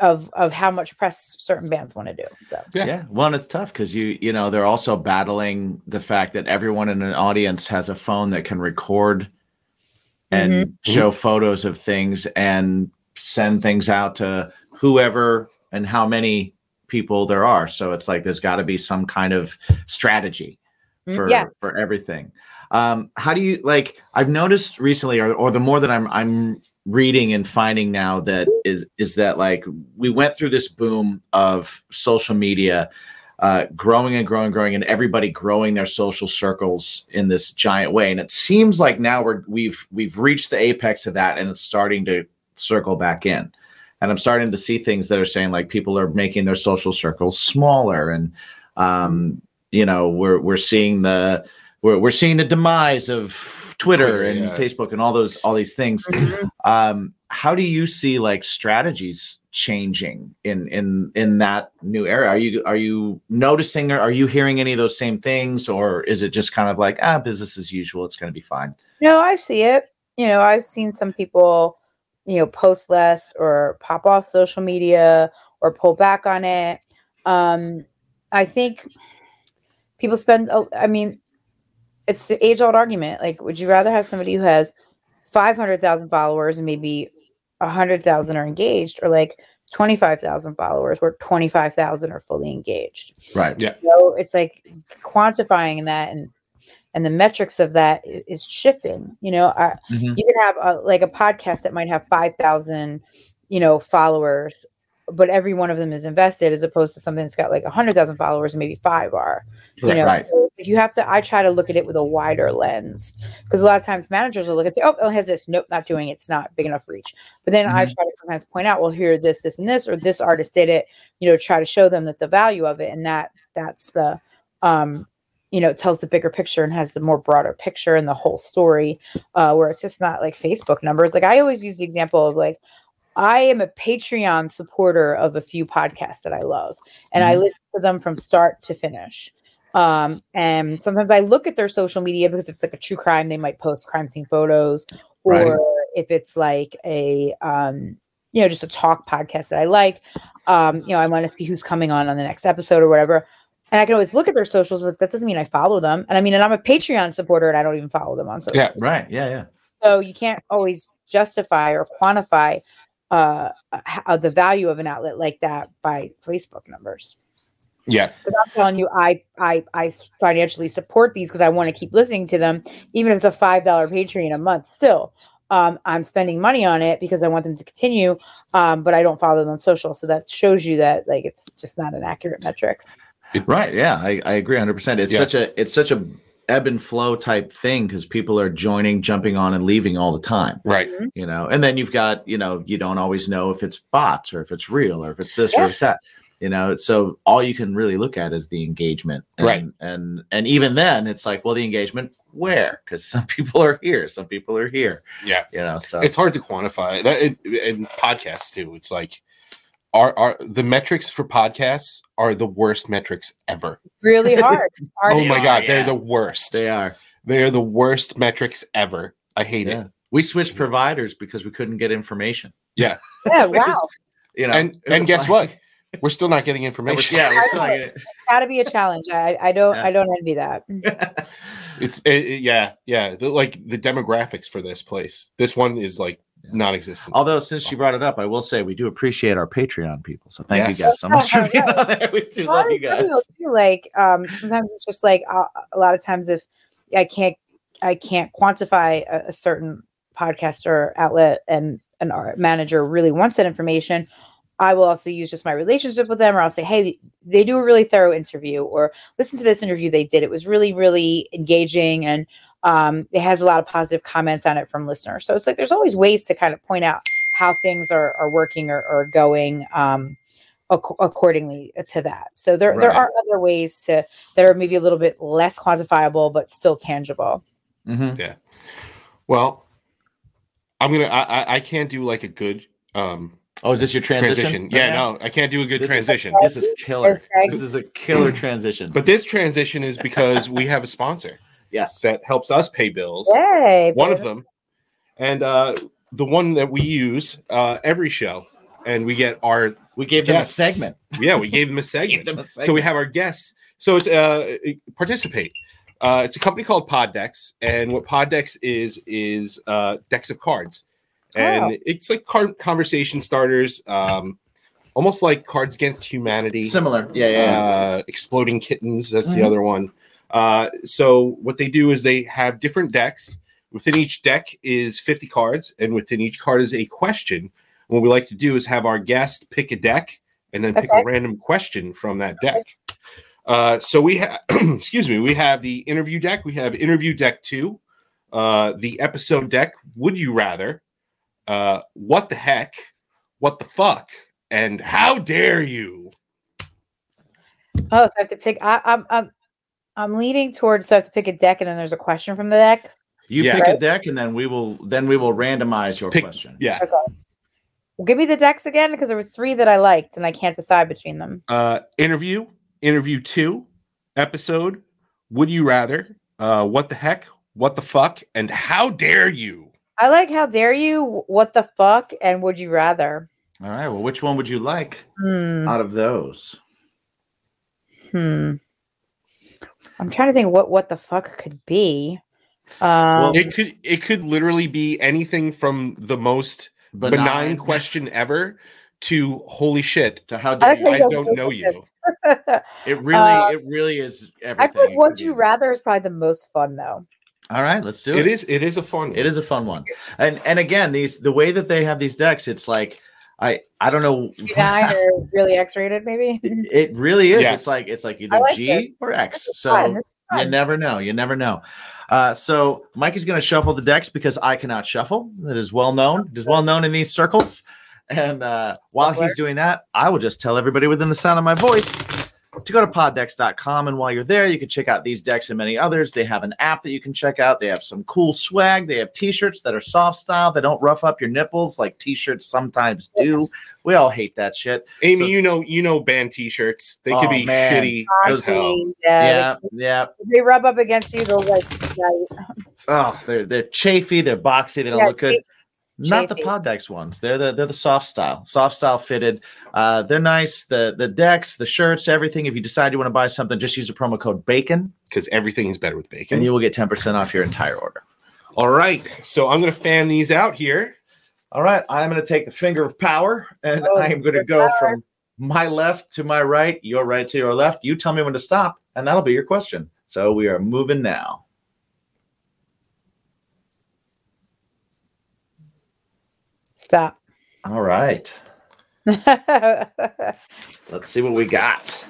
of of how much press certain bands want to do so Yeah. Yeah. One, it's tough because you you know they're also battling the fact that everyone in an audience has a phone that can record and Mm-hmm. show photos of things and send things out to whoever and how many people there are. So it's like there's got to be some kind of strategy Mm, for yes for everything. Um, how do you like? I've noticed recently, or or the more that I'm I'm reading and finding now that is is that like we went through this boom of social media uh, growing and growing, growing, and everybody growing their social circles in this giant way. And it seems like now we're we've we've reached the apex of that, and it's starting to circle back in. And I'm starting to see things that are saying like people are making their social circles smaller, and um, you know we're we're seeing the we're we're seeing the demise of Twitter, Twitter, and yeah. Facebook and all those all these things. Um, how do you see like strategies changing in in in that new era? Are you are you noticing or are you hearing any of those same things, or is it just kind of like ah business as usual? It's going to be fine. No, I see it. You know, I've seen some people, you know, post less or pop off social media or pull back on it. Um, I think people spend, i mean, it's the age old argument. Like, would you rather have somebody who has 500,000 followers and maybe 100,000 are engaged or like 25,000 followers where 25,000 are fully engaged? Right. Yeah. So it's like quantifying that and and the metrics of that is shifting. You know, I, Mhm. you can have a, like a podcast that might have 5,000, you know, followers, but every one of them is invested as opposed to something that's got like 100,000 followers and maybe five are. You Right, know, right. so you have to, I try to look at it with a wider lens because a lot of times managers will look and say, oh, it has this. Nope, not doing it. It's not big enough reach. But then I Mhm. try to sometimes point out, well, here, this, this, and this, or this artist did it, you know, try to show them that the value of it. And that, that's the, um, you know, it tells the bigger picture and has the more broader picture and the whole story, uh, where it's just not like Facebook numbers. Like I always use the example of like, I am a Patreon supporter of a few podcasts that I love, and I Mhm. listen to them from start to finish. Um, and sometimes I look at their social media because if it's like a true crime, they might post crime scene photos, or Right. if it's like a um, you know, just a talk podcast that I like, um, you know, I want to see who's coming on on the next episode or whatever. And I can always look at their socials, but that doesn't mean I follow them. And I mean, and I'm a Patreon supporter, and I don't even follow them on social. Yeah. Right. Yeah. Yeah. So you can't always justify or quantify uh, uh, the value of an outlet like that by Facebook numbers. Yeah. But I'm telling you, I I I financially support these because I want to keep listening to them, even if it's a five dollar Patreon a month. Still, um, I'm spending money on it because I want them to continue. Um, but I don't follow them on social, so that shows you that like it's just not an accurate metric. Right. Yeah, I, I agree 100. percent It's Yeah. such a it's such a ebb and flow type thing because people are joining, jumping on, and leaving all the time. Right. Mm-hmm. You know, and then you've got you know you don't always know if it's bots or if it's real or if it's this or Yeah. if it's that. You know, so all you can really look at is the engagement, and, Right. And and even then, it's like, well, the engagement where? Because some people are here, some people are here. Yeah. You know, so It's hard to quantify that in, in podcasts too. It's like are are the metrics for podcasts are the worst metrics ever. Really hard. hard Oh my do. god, yeah. they're the worst. they are. They are the worst metrics ever. I hate Yeah. it. We switched providers because we couldn't get information. Yeah, Yeah. wow. was- you know, and and guess like- what? We're still not getting information. yeah, we're still not getting- Got to be a challenge. I I don't Yeah. I don't envy that. It's it, it- yeah, yeah. The, like the demographics for this place. This one is like Yeah. Non-existent. Although since you brought it up, I will say we do appreciate our Patreon people. So thank Yes. you guys so much for being yeah. on there. We do Well, love you I tell guys. too, like um, sometimes it's just like uh, a lot of times if I can't I can't quantify a, a certain podcast or outlet and an art manager really wants that information. I will also use just my relationship with them, or I'll say, "Hey, they do a really thorough interview," or "Listen to this interview they did. It was really, really engaging, and um, it has a lot of positive comments on it from listeners." So it's like there's always ways to kind of point out how things are are working or, or going. Um, ac- accordingly to that. So there there are other ways to that are maybe a little bit less quantifiable but still tangible. Mhm. well, I'm gonna. I, I I can't do like a good um Oh, is this your transition? transition. right Yeah, now? no, I can't do a good This is- transition. This is killer. This is a killer transition. But this transition is because we have a sponsor yes, that helps us pay bills. Yay! One of them, and uh, the one that we use uh, every show, and we get our we gave them a segment. yeah, we gave them a segment. them a So we have our guests. So it's uh participate. Uh, it's a company called PodDecks, and what PodDecks is is uh, decks of cards, and Oh. it's like card conversation starters, um, almost like Cards Against Humanity, similar. Yeah, yeah. yeah. uh, Exploding Kittens. That's the Mhm. other one. Uh, so what they do is they have different decks. Within each deck is 50 cards, and within each card is a question. What we like to do is have our guest pick a deck and then pick a random question from that deck. Uh, so we have, excuse me, we have the interview deck. We have interview deck two, uh, the episode deck. Would you rather? Uh, what the heck? What the fuck? And how dare you? Oh, so I have to pick. I, I'm I'm I'm leaning towards. So I have to pick a deck, and then there's a question from the deck. You Yeah. pick a deck, and then we will then we will randomize your Pick- question. Yeah. Okay. Well, give me the decks again because there was three that I liked, and I can't decide between them. Uh, interview, interview two, episode. Would you rather? Uh, what the heck? What the fuck? And how dare you? I like how dare you, what the fuck, and would you rather? All right. Well, which one would you like Hmm. out of those? Hmm. I'm trying to think what what the fuck could be. Um, It could it could literally be anything from the most benign, question ever to holy shit. To how I dare like you? I don't know you. It really, Uh, it really is I everything. feel like it would you be. rather is probably the most fun though. All right, let's do it. It is it is a fun. It is a fun one, and and again, these the way that they have these decks, it's like I I don't know. Nine or really X rated, maybe. It really is. Yes. It's like it's like either like G this. or X. So fun. This is you never know. You never know. Uh, so Mike is going to shuffle the decks because I cannot shuffle. That is well known. It is well known in these circles. And uh, while he's doing that, I will just tell everybody within the sound of my voice to go to poddecks.com. And while you're there, you can check out these decks and many others. They have an app that you can check out. They have some cool swag. They have t shirts that are soft style. They don't rough up your nipples like t shirts sometimes do. We all hate that shit. Amy, So- you know you know band t-shirts. They could Oh, be man. shitty as hell. Yeah, Yeah, yeah. they rub up against you, they'll like. Oh, they're they're chafy, they're boxy, they don't yeah, look good. they- Not the chafy. PodDecks ones. They're the they're the soft style, soft style fitted. Uh, they're nice. The the decks, the shirts, everything. If you decide you want to buy something, just use the promo code BACON, Because everything is better with bacon. and you will get ten percent off your entire order. All right. So I'm gonna fan these out here. All right, I'm going to take the finger of power, and Oh, I am going to go from my left to my right, your right to your left. You tell me when to stop, and that'll be your question. So we are moving now. Stop. All right, let's see what we got.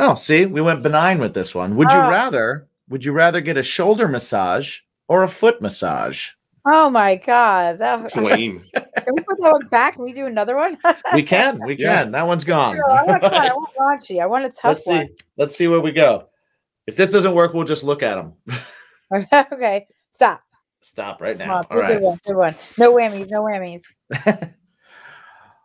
Oh, see, we went benign with this one. Would you Oh. rather? Would you rather get a shoulder massage or a foot massage? oh my god. That, It's lame. can we put that one back? Can we do another one? We can, we Yeah. can. That one's gone. Oh no, I want, come on, I want raunchy. I want a tough Let's see. one. Let's see where we go. If this doesn't work, we'll just look at them. okay, stop. Stop right now. on, All good right. one. Good one. No whammies. No whammies.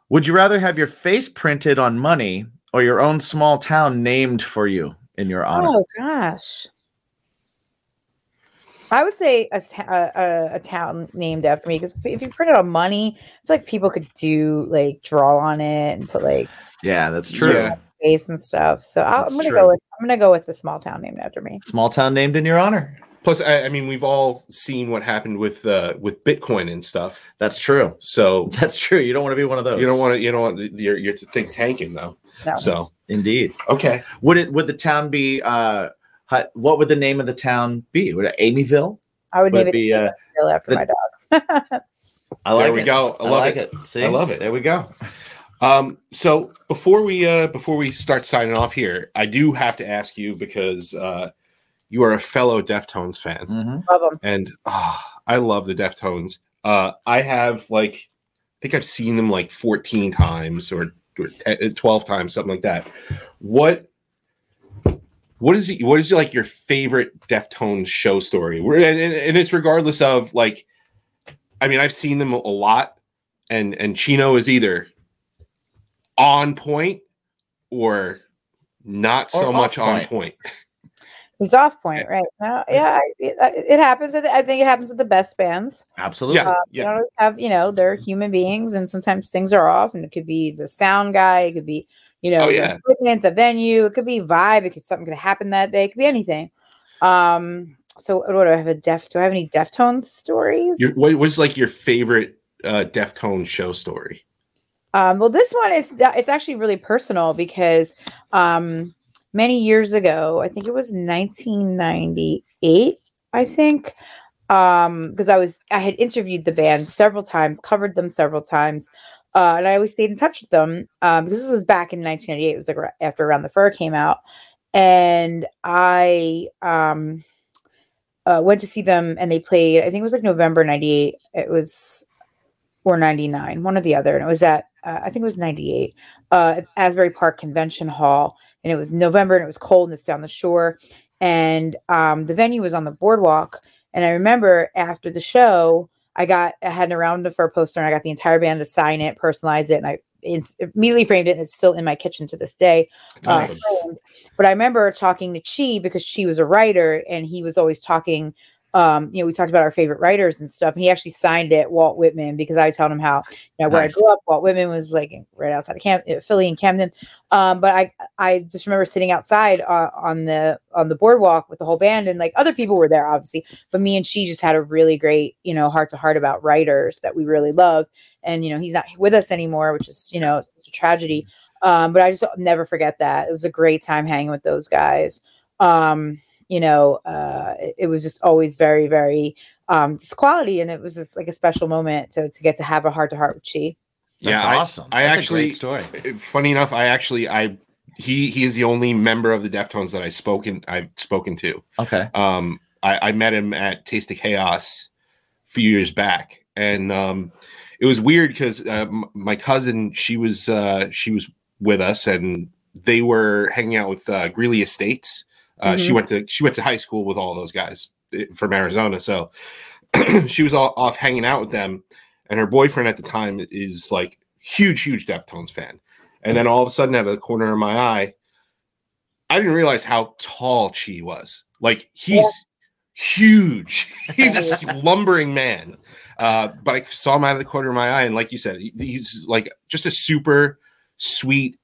Would you rather have your face printed on money or your own small town named for you in your honor? Oh gosh. I would say a, a, a, a town named after me because if you print it on money, I feel like people could do like draw on it and put like Yeah, that's true. Yeah. face and stuff. So I'll, That's I'm gonna true. go with I'm gonna go with the small town named after me. Small town named in your honor. Plus, I, I mean, we've all seen what happened with uh, with Bitcoin and stuff. That's true. So That's true. You don't want to be one of those. you don't want to. You don't want. You're you're to think tanking though. No, So Indeed. okay. Would it? Would the town be? uh What would the name of the town be? Would it Amyville? I would Would name it it be? Uh, Bill after the- my dog. I like there we it. go. I I, love like it. it. See, I love it. There we go. Um, so before we uh, before we start signing off here, I do have to ask you because uh, you are a fellow Deftones fan, hmm Love them. and ah, I love the Deftones. Uh, I have like, I think I've seen them like 14 times or, or 10, 12 times, something like that. What what is it, what is it like your favorite Deftones show story? And, and, and it's regardless of like, I mean, I've seen them a lot, and and Chino is either on point or not so Or much off on point. point. He's off point, right? No, yeah, I- it, uh, it happens. I think it happens with the best bands. Absolutely. Yeah, Uh, yeah. You always have, you know, they're human beings, and sometimes things are off, and it could be the sound guy, it could be, you know, Oh, the yeah. equipment, the venue, it could be vibe, because something could happen that day, it could be anything. Um, so what do I have a deaf? Do I have any Deftones stories? Your, what was like your favorite uh, Deftone show story? Um, well, this one is it's actually really personal because um, many years ago, I think it was 1998, I think, um, because I was I had interviewed the band several times, covered them several times, Uh, and I always stayed in touch with them um, because this was back in 1998. It was like after Around the Fur came out, and I um, uh, went to see them, and they played. I think it was like November '98. It was or '99, one or the other, and it was at uh, I think it was '98 uh, Asbury Park Convention Hall, and it was November, and it was cold, and it's down the shore, and um, the venue was on the boardwalk. And I remember after the show, I got I had an around the fur poster, and I got the entire band to sign it, personalize it, and I ins- immediately framed it. And it's still in my kitchen to this day. uh, Nice. framed. but I remember talking to Chi because Chi was a writer, and he was always talking. Um, you know, we talked about our favorite writers and stuff, and he actually signed it Walt Whitman because I told him how you know where Nice. I grew up. Walt Whitman was like right outside of Camp, uh, Philly and Camden. Um, but I I just remember sitting outside uh, on the on the boardwalk with the whole band, and like other people were there, obviously, but me and Chi just had a really great you know heart to heart about writers that we really love. And you know, he's not with us anymore, which is you know such a tragedy. Um, but I just never forget that it was a great time hanging with those guys. Um, you know, uh, it, it was just always very, very um, just quality, and it was just like a special moment to to get to have a heart to heart with Chi. That's Yeah, I- awesome. I That's actually- a great story. Uh, Funny enough, I actually I he he is the only member of the Deftones that I spoken I've spoken to. Okay. Um, I, I met him at Taste of Chaos a few years back, and um, it was weird because uh, m- my cousin she was uh, she was with us, and they were hanging out with uh, Greeley Estates. Uh, She Mhm. went to she went to high school with all those guys eh, from Arizona, so she was all off hanging out with them. And her boyfriend at the time is like huge, huge Deftones fan. And then all of a sudden, out of the corner of my eye, I didn't realize how tall Chi was. Like he's huge. He's a lumbering man. Uh, but I saw him out of the corner of my eye, and like you said, he's like just a super sweet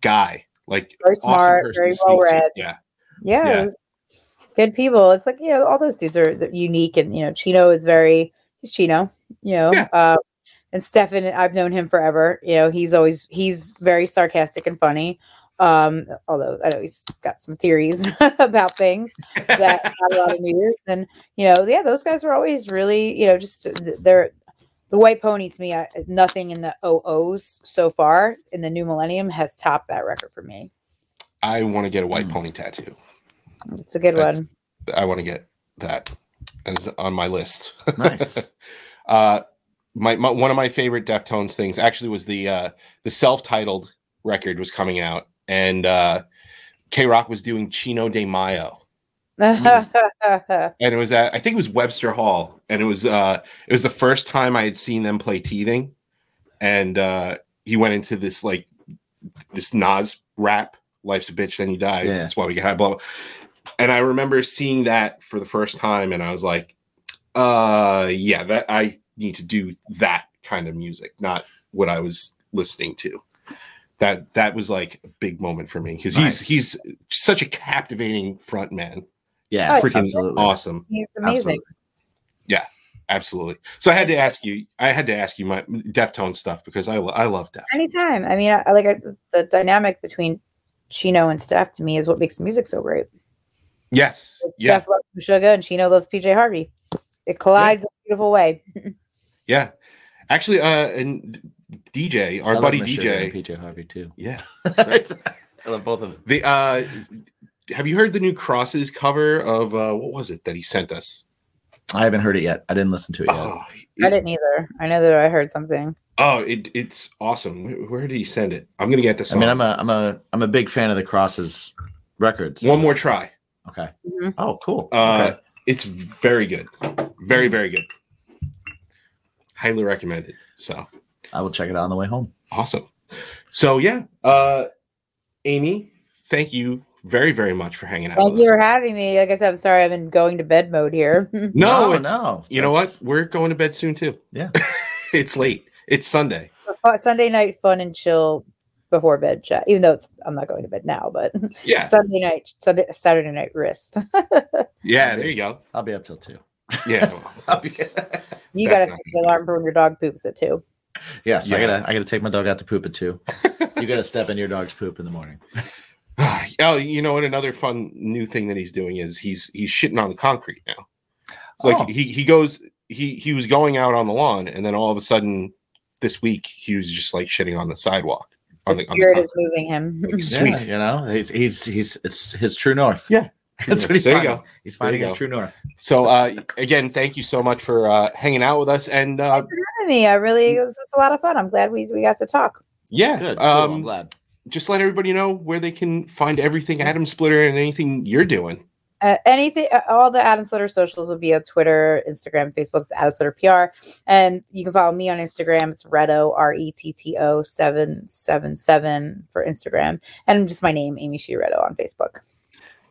guy. Like Very awesome smart, very well read. Yeah, Yeah, Yeah. good people. It's like you know, all those dudes are unique, and you know, Chino is very he's Chino, you know. Yeah. Uh, and Stefan, I've known him forever. You know, he's always he's very sarcastic and funny. Um, although I know he's got some theories about things that got a lot of news, and you know, yeah, those guys were always really, you know, just they're the white pony to me. I, nothing in the OOs so far in the new millennium has topped that record for me. I want to get a white Hmm. pony tattoo. It's a good That's- one. I want to get that as on my list. Nice. uh, my, my one of my favorite Deftones things actually was the uh, the self-titled record was coming out, and uh, K Rock was doing Chino de Mayo, and it was at I think it was Webster Hall, and it was uh, it was the first time I had seen them play Teething, and uh, he went into this like this Nas rap, "Life's a bitch, then you die." Yeah. That's why we get high. Blah, blah. And I remember seeing that for the first time, and I was like, "Uh, yeah, that I need to do that kind of music, not what I was listening to." That that was like a big moment for me because Nice. he's he's such a captivating front man, Yeah, Oh, freaking absolutely. awesome. He's amazing. Yeah, absolutely. So I had to ask you. I had to ask you my Deftone stuff because I I love Def. Anytime. I mean, I, I like I, the dynamic between Chino and Steph to me is what makes music so great. Yes. Yeah. Steph loves Sugar and Chino loves PJ Harvey. It collides in a beautiful way. Yeah. Actually, uh, and DJ, our I buddy Meshuggah DJ. and PJ Harvey too. Yeah. I love both of them. The uh, have you heard the new Crosses cover of uh, what was it that he sent us? I haven't heard it yet. I didn't listen to it yet. Oh, I didn't either. I know that I heard something. oh, it, it's awesome. Where, where did he send it? I'm gonna get this. I mean, on. I'm a I'm a I'm a big fan of the Crosses records. one more try. Okay. Mhm. Oh, cool. Uh, okay. It's very good, very very good. Highly recommended. So I will check it out on the way home. awesome. So yeah, uh, Amy, thank you very very much for hanging out. Thank with you us. for having me. Like I said, I'm sorry I've been going to bed mode here. No, it's- no. You know what? We're going to bed soon too. Yeah. it's late. It's Sunday. Sunday night fun and chill before bed chat. Even though it's I'm not going to bed now, but Yeah. Sunday night, Sunday, Saturday night wrist. Yeah, there you go. I'll be up till two. Yeah. I'll be- you gotta set the alarm for when your dog poops at two. yes, I Yeah. gotta I gotta take my dog out to poop at two. you gotta step in your dog's poop in the morning. oh, you know what? Another fun new thing that he's doing is he's he's shitting on the concrete now. It's like Oh. he he goes he he was going out on the lawn and then all of a sudden this week he was just like shitting on the sidewalk. The on the- on the spirit is moving him. Like, Yeah, Sweet. you know, he's he's he's it's his true north. Yeah. That's what he's There you finding. go. He's There you finding his true north. So uh, again, thank you so much for uh, hanging out with us. And uh, for me. I really, it it's a lot of fun. I'm glad we, we got to talk. yeah, Good. Cool, I'm um, glad. just let everybody know where they can find everything Atom Splitter and anything you're doing. Uh, anything, uh, all the Atom Splitter socials will be on Twitter, Instagram, Facebook. It's Atom Splitter PR, and you can follow me on Instagram. It's Retto R E T T O seven seven seven for Instagram, and just my name, Amy Sciarretto on Facebook.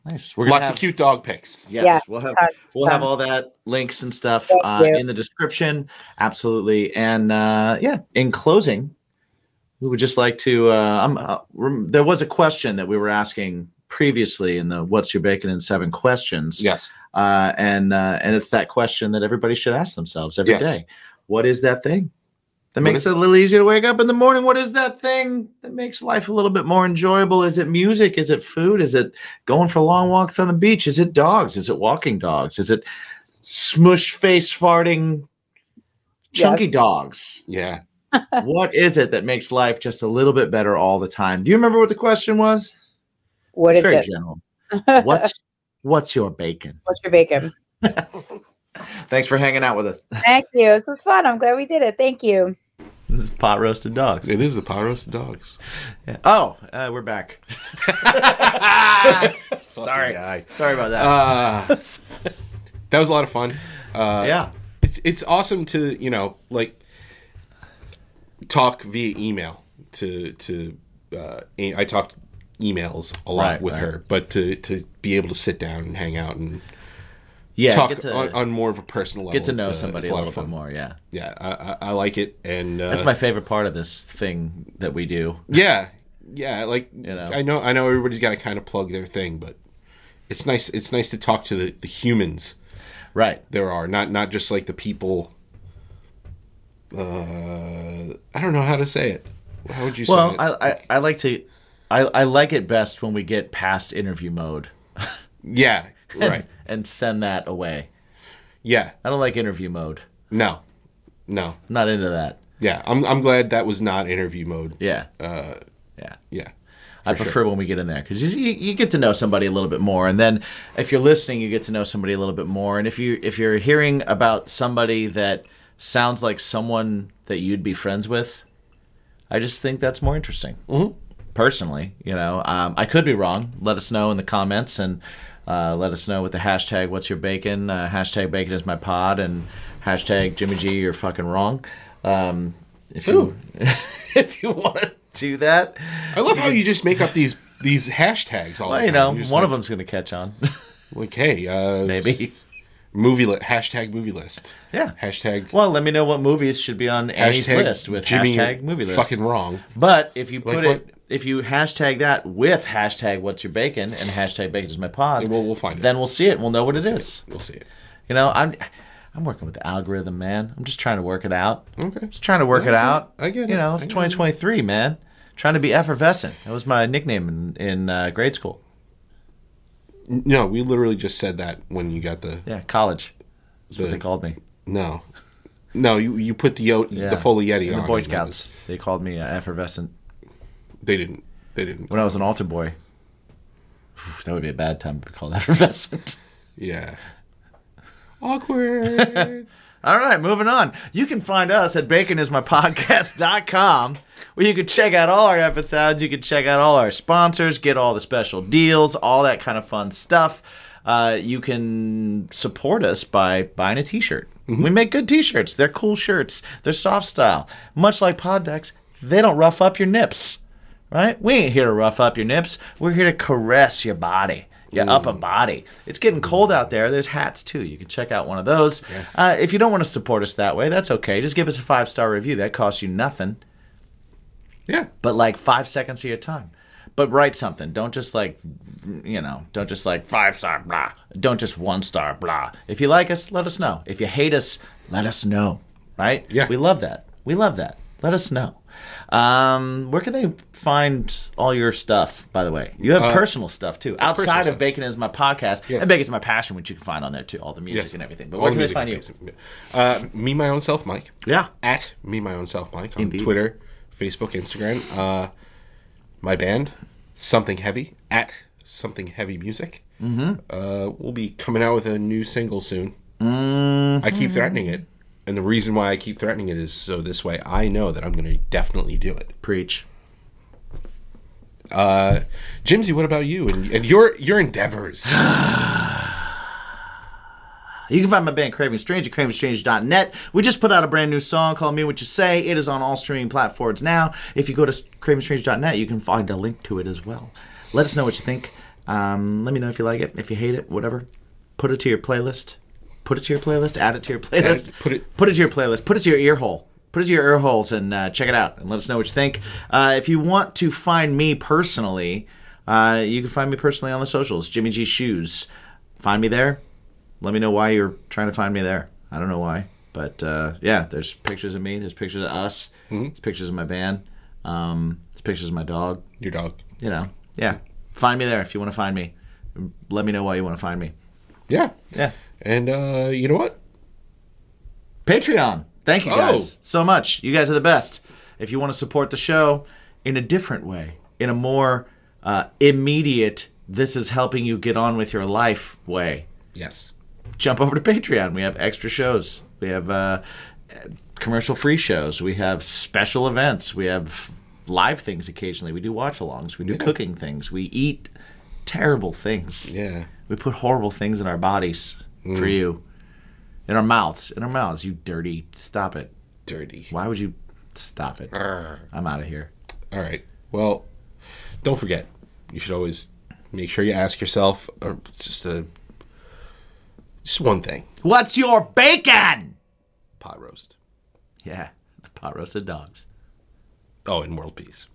Nice. We're gonna Lots have, of cute dog pics. Yes, Yeah. we'll have Tons, we'll have all that links and stuff uh, in the description. Absolutely. And uh, yeah, in closing, we would just like to. Uh, uh, rem- there was a question that we were asking previously in the "What's your bacon in seven questions?" Yes. uh, and uh, and it's that question that everybody should ask themselves every day. Yes. What is that thing that What makes is- it a little easier to wake up in the morning? What is that thing that makes life a little bit more enjoyable? Is it music? Is it food? Is it going for long walks on the beach? Is it dogs? Is it walking dogs? Is it smush face farting chunky dogs? Yeah. what is it that makes life just a little bit better all the time? Do you remember what the question was? What It's is very it? general. What's what's your bacon? What's your bacon? Thanks for hanging out with us. Thank you. This was fun. I'm glad we did it. Thank you. This is pot roasted dogs. It is the pot roasted dogs. Yeah. Oh, uh, we're back. Sorry. Guy. Sorry about that. Uh, that was a lot of fun. Uh, yeah. it's it's awesome to you know like talk via email to to uh, A- I talked emails a lot Right, with right. her, but to to be able to sit down and hang out and Yeah. talk get to, on, on more of a personal level, get to know somebody a lot little of bit more. Yeah. Yeah, I, I, I like it, and uh, That's my favorite part of this thing that we do. yeah, yeah. Like You know. I know I know everybody's got to kind of plug their thing, but it's nice it's nice to talk to the, the humans Right. there are not not just like the people uh i don't know how to say it how would you say Well, it I, I, I like to, I, I like it best when we get past interview mode yeah right and send that away. yeah I don't like interview mode. no no I'm not into that. yeah i'm, I'm glad that was not interview mode Yeah. Uh, yeah. yeah I prefer when we get in there because you, you get to know somebody a little bit more, and then if you're listening, you get to know somebody a little bit more. And if you if you're hearing about somebody that sounds like someone that you'd be friends with, I just think that's more interesting. Mm-hmm. Personally, you know, um, I could be wrong. Let us know in the comments and uh, let us know with the hashtag What's Your Bacon, uh, hashtag Bacon is my pod, and hashtag Jimmy G. You're fucking wrong. Um, if you if you want to do that, i love how you just make up these these hashtags all well, the you time. know, You're just one like, of them's gonna catch on, okay, uh maybe. movie li- hashtag movie list Yeah. hashtag Well, let me know what movies should be on Annie's list with Jimmy, hashtag movie list. fucking wrong But if you Like put what? it, if you hashtag that with hashtag What's Your Bacon and hashtag Bacon is my pod, we'll, we'll find it then we'll see it. We'll know what it See is. it. we'll see it You know, I'm I'm working with the algorithm, man. I'm just trying to work it out. okay Just trying to work it out. I get it. You know, it's get it. 2023, man. Trying to be effervescent. That was my nickname in, in uh, grade school. no we literally just said that when you got the Yeah, college. That's what they called me. No, no. You you put the Yeah. the Foley Yeti the Boy and that was- Scouts. They called me uh, effervescent. They didn't. They didn't. When I was an altar boy, that would be a bad time to be called effervescent. Yeah. Awkward. All right, moving on. You can find us at baconismypodcast.com where you can check out all our episodes. You can check out all our sponsors, get all the special deals, all that kind of fun stuff. Uh, you can support us by buying a t shirt. We make good t shirts. They're cool shirts, they're soft style. Much like PodDecks, they don't rough up your nips, right? We ain't here to rough up your nips. We're here to caress your body. Your upper body. It's getting cold out there. There's hats too. You can check out one of those. Uh, if you don't want to support us that way, that's okay. Just give us a five star review. That costs you nothing yeah. but like five seconds of your time. But write something. Don't just like, you know, don't just like five star blah. Don't just one star blah. If you like us, let us know. If you hate us, let us know. Right? Yeah. We love that. We love that. Let us know. Um, where can they find all your stuff? By the way, you have Uh, personal stuff too, outside of stuff. Bacon is my podcast Yes. and Bacon is my passion, which you can find on there too, all the music Yes. and everything. But All where the can they find you? Uh, me, my own self, Mike. Yeah, At me, my own self, Mike on Indeed. Twitter, Facebook, Instagram. Uh, my band, Something Heavy, at Something Heavy Music. Mm-hmm. Uh, we'll be coming out with a new single soon. Mm-hmm. I keep threatening it. And the reason why I keep threatening it is so this way I know that I'm going to definitely do it. preach. Uh, Jimsy, what about you and, and your your endeavors? You can find my band Craving Strange at cravingstrange.net. We just put out a brand new song called Me What You Say. It is on all streaming platforms now. If you go to cravingstrange.net, you can find a link to it as well. Let us know what you think. Um, let me know if you like it, if you hate it, whatever. Put it to your playlist. Put it to your playlist. Add it to your playlist. it- put it- Put it to your playlist. Put it to your ear hole. Put it to your ear holes and uh, check it out and let us know what you think. Uh, if you want to find me personally, uh, you can find me personally on the socials. Jimmy G Shoes. Find me there. Let me know why you're trying to find me there. I don't know why, but uh, yeah, there's pictures of me. There's pictures of us. There's pictures of my band. Um, there's pictures of my dog. Your dog. You know, yeah. Find me there if you want to find me. Let me know why you want to find me. Yeah. Yeah. And uh, you know what? Patreon. Thank you Oh. guys so much. You guys are the best. If you want to support the show in a different way, in a more uh, immediate, this is helping you get on with your life way, Yes. jump over to Patreon. We have extra shows. We have uh, commercial free shows. We have special events. We have live things occasionally. We do watch alongs. We do cooking things. We eat terrible things. Yeah. We put horrible things in our bodies for you. In our mouths. In our mouths. You dirty. Stop it. Dirty. Why would you stop it? I'm out of here. All right. Well, don't forget. You should always make sure you ask yourself uh, just a just one thing. What's your bacon? Pot roast. Yeah, the pot roasted dogs. Oh, and world peace.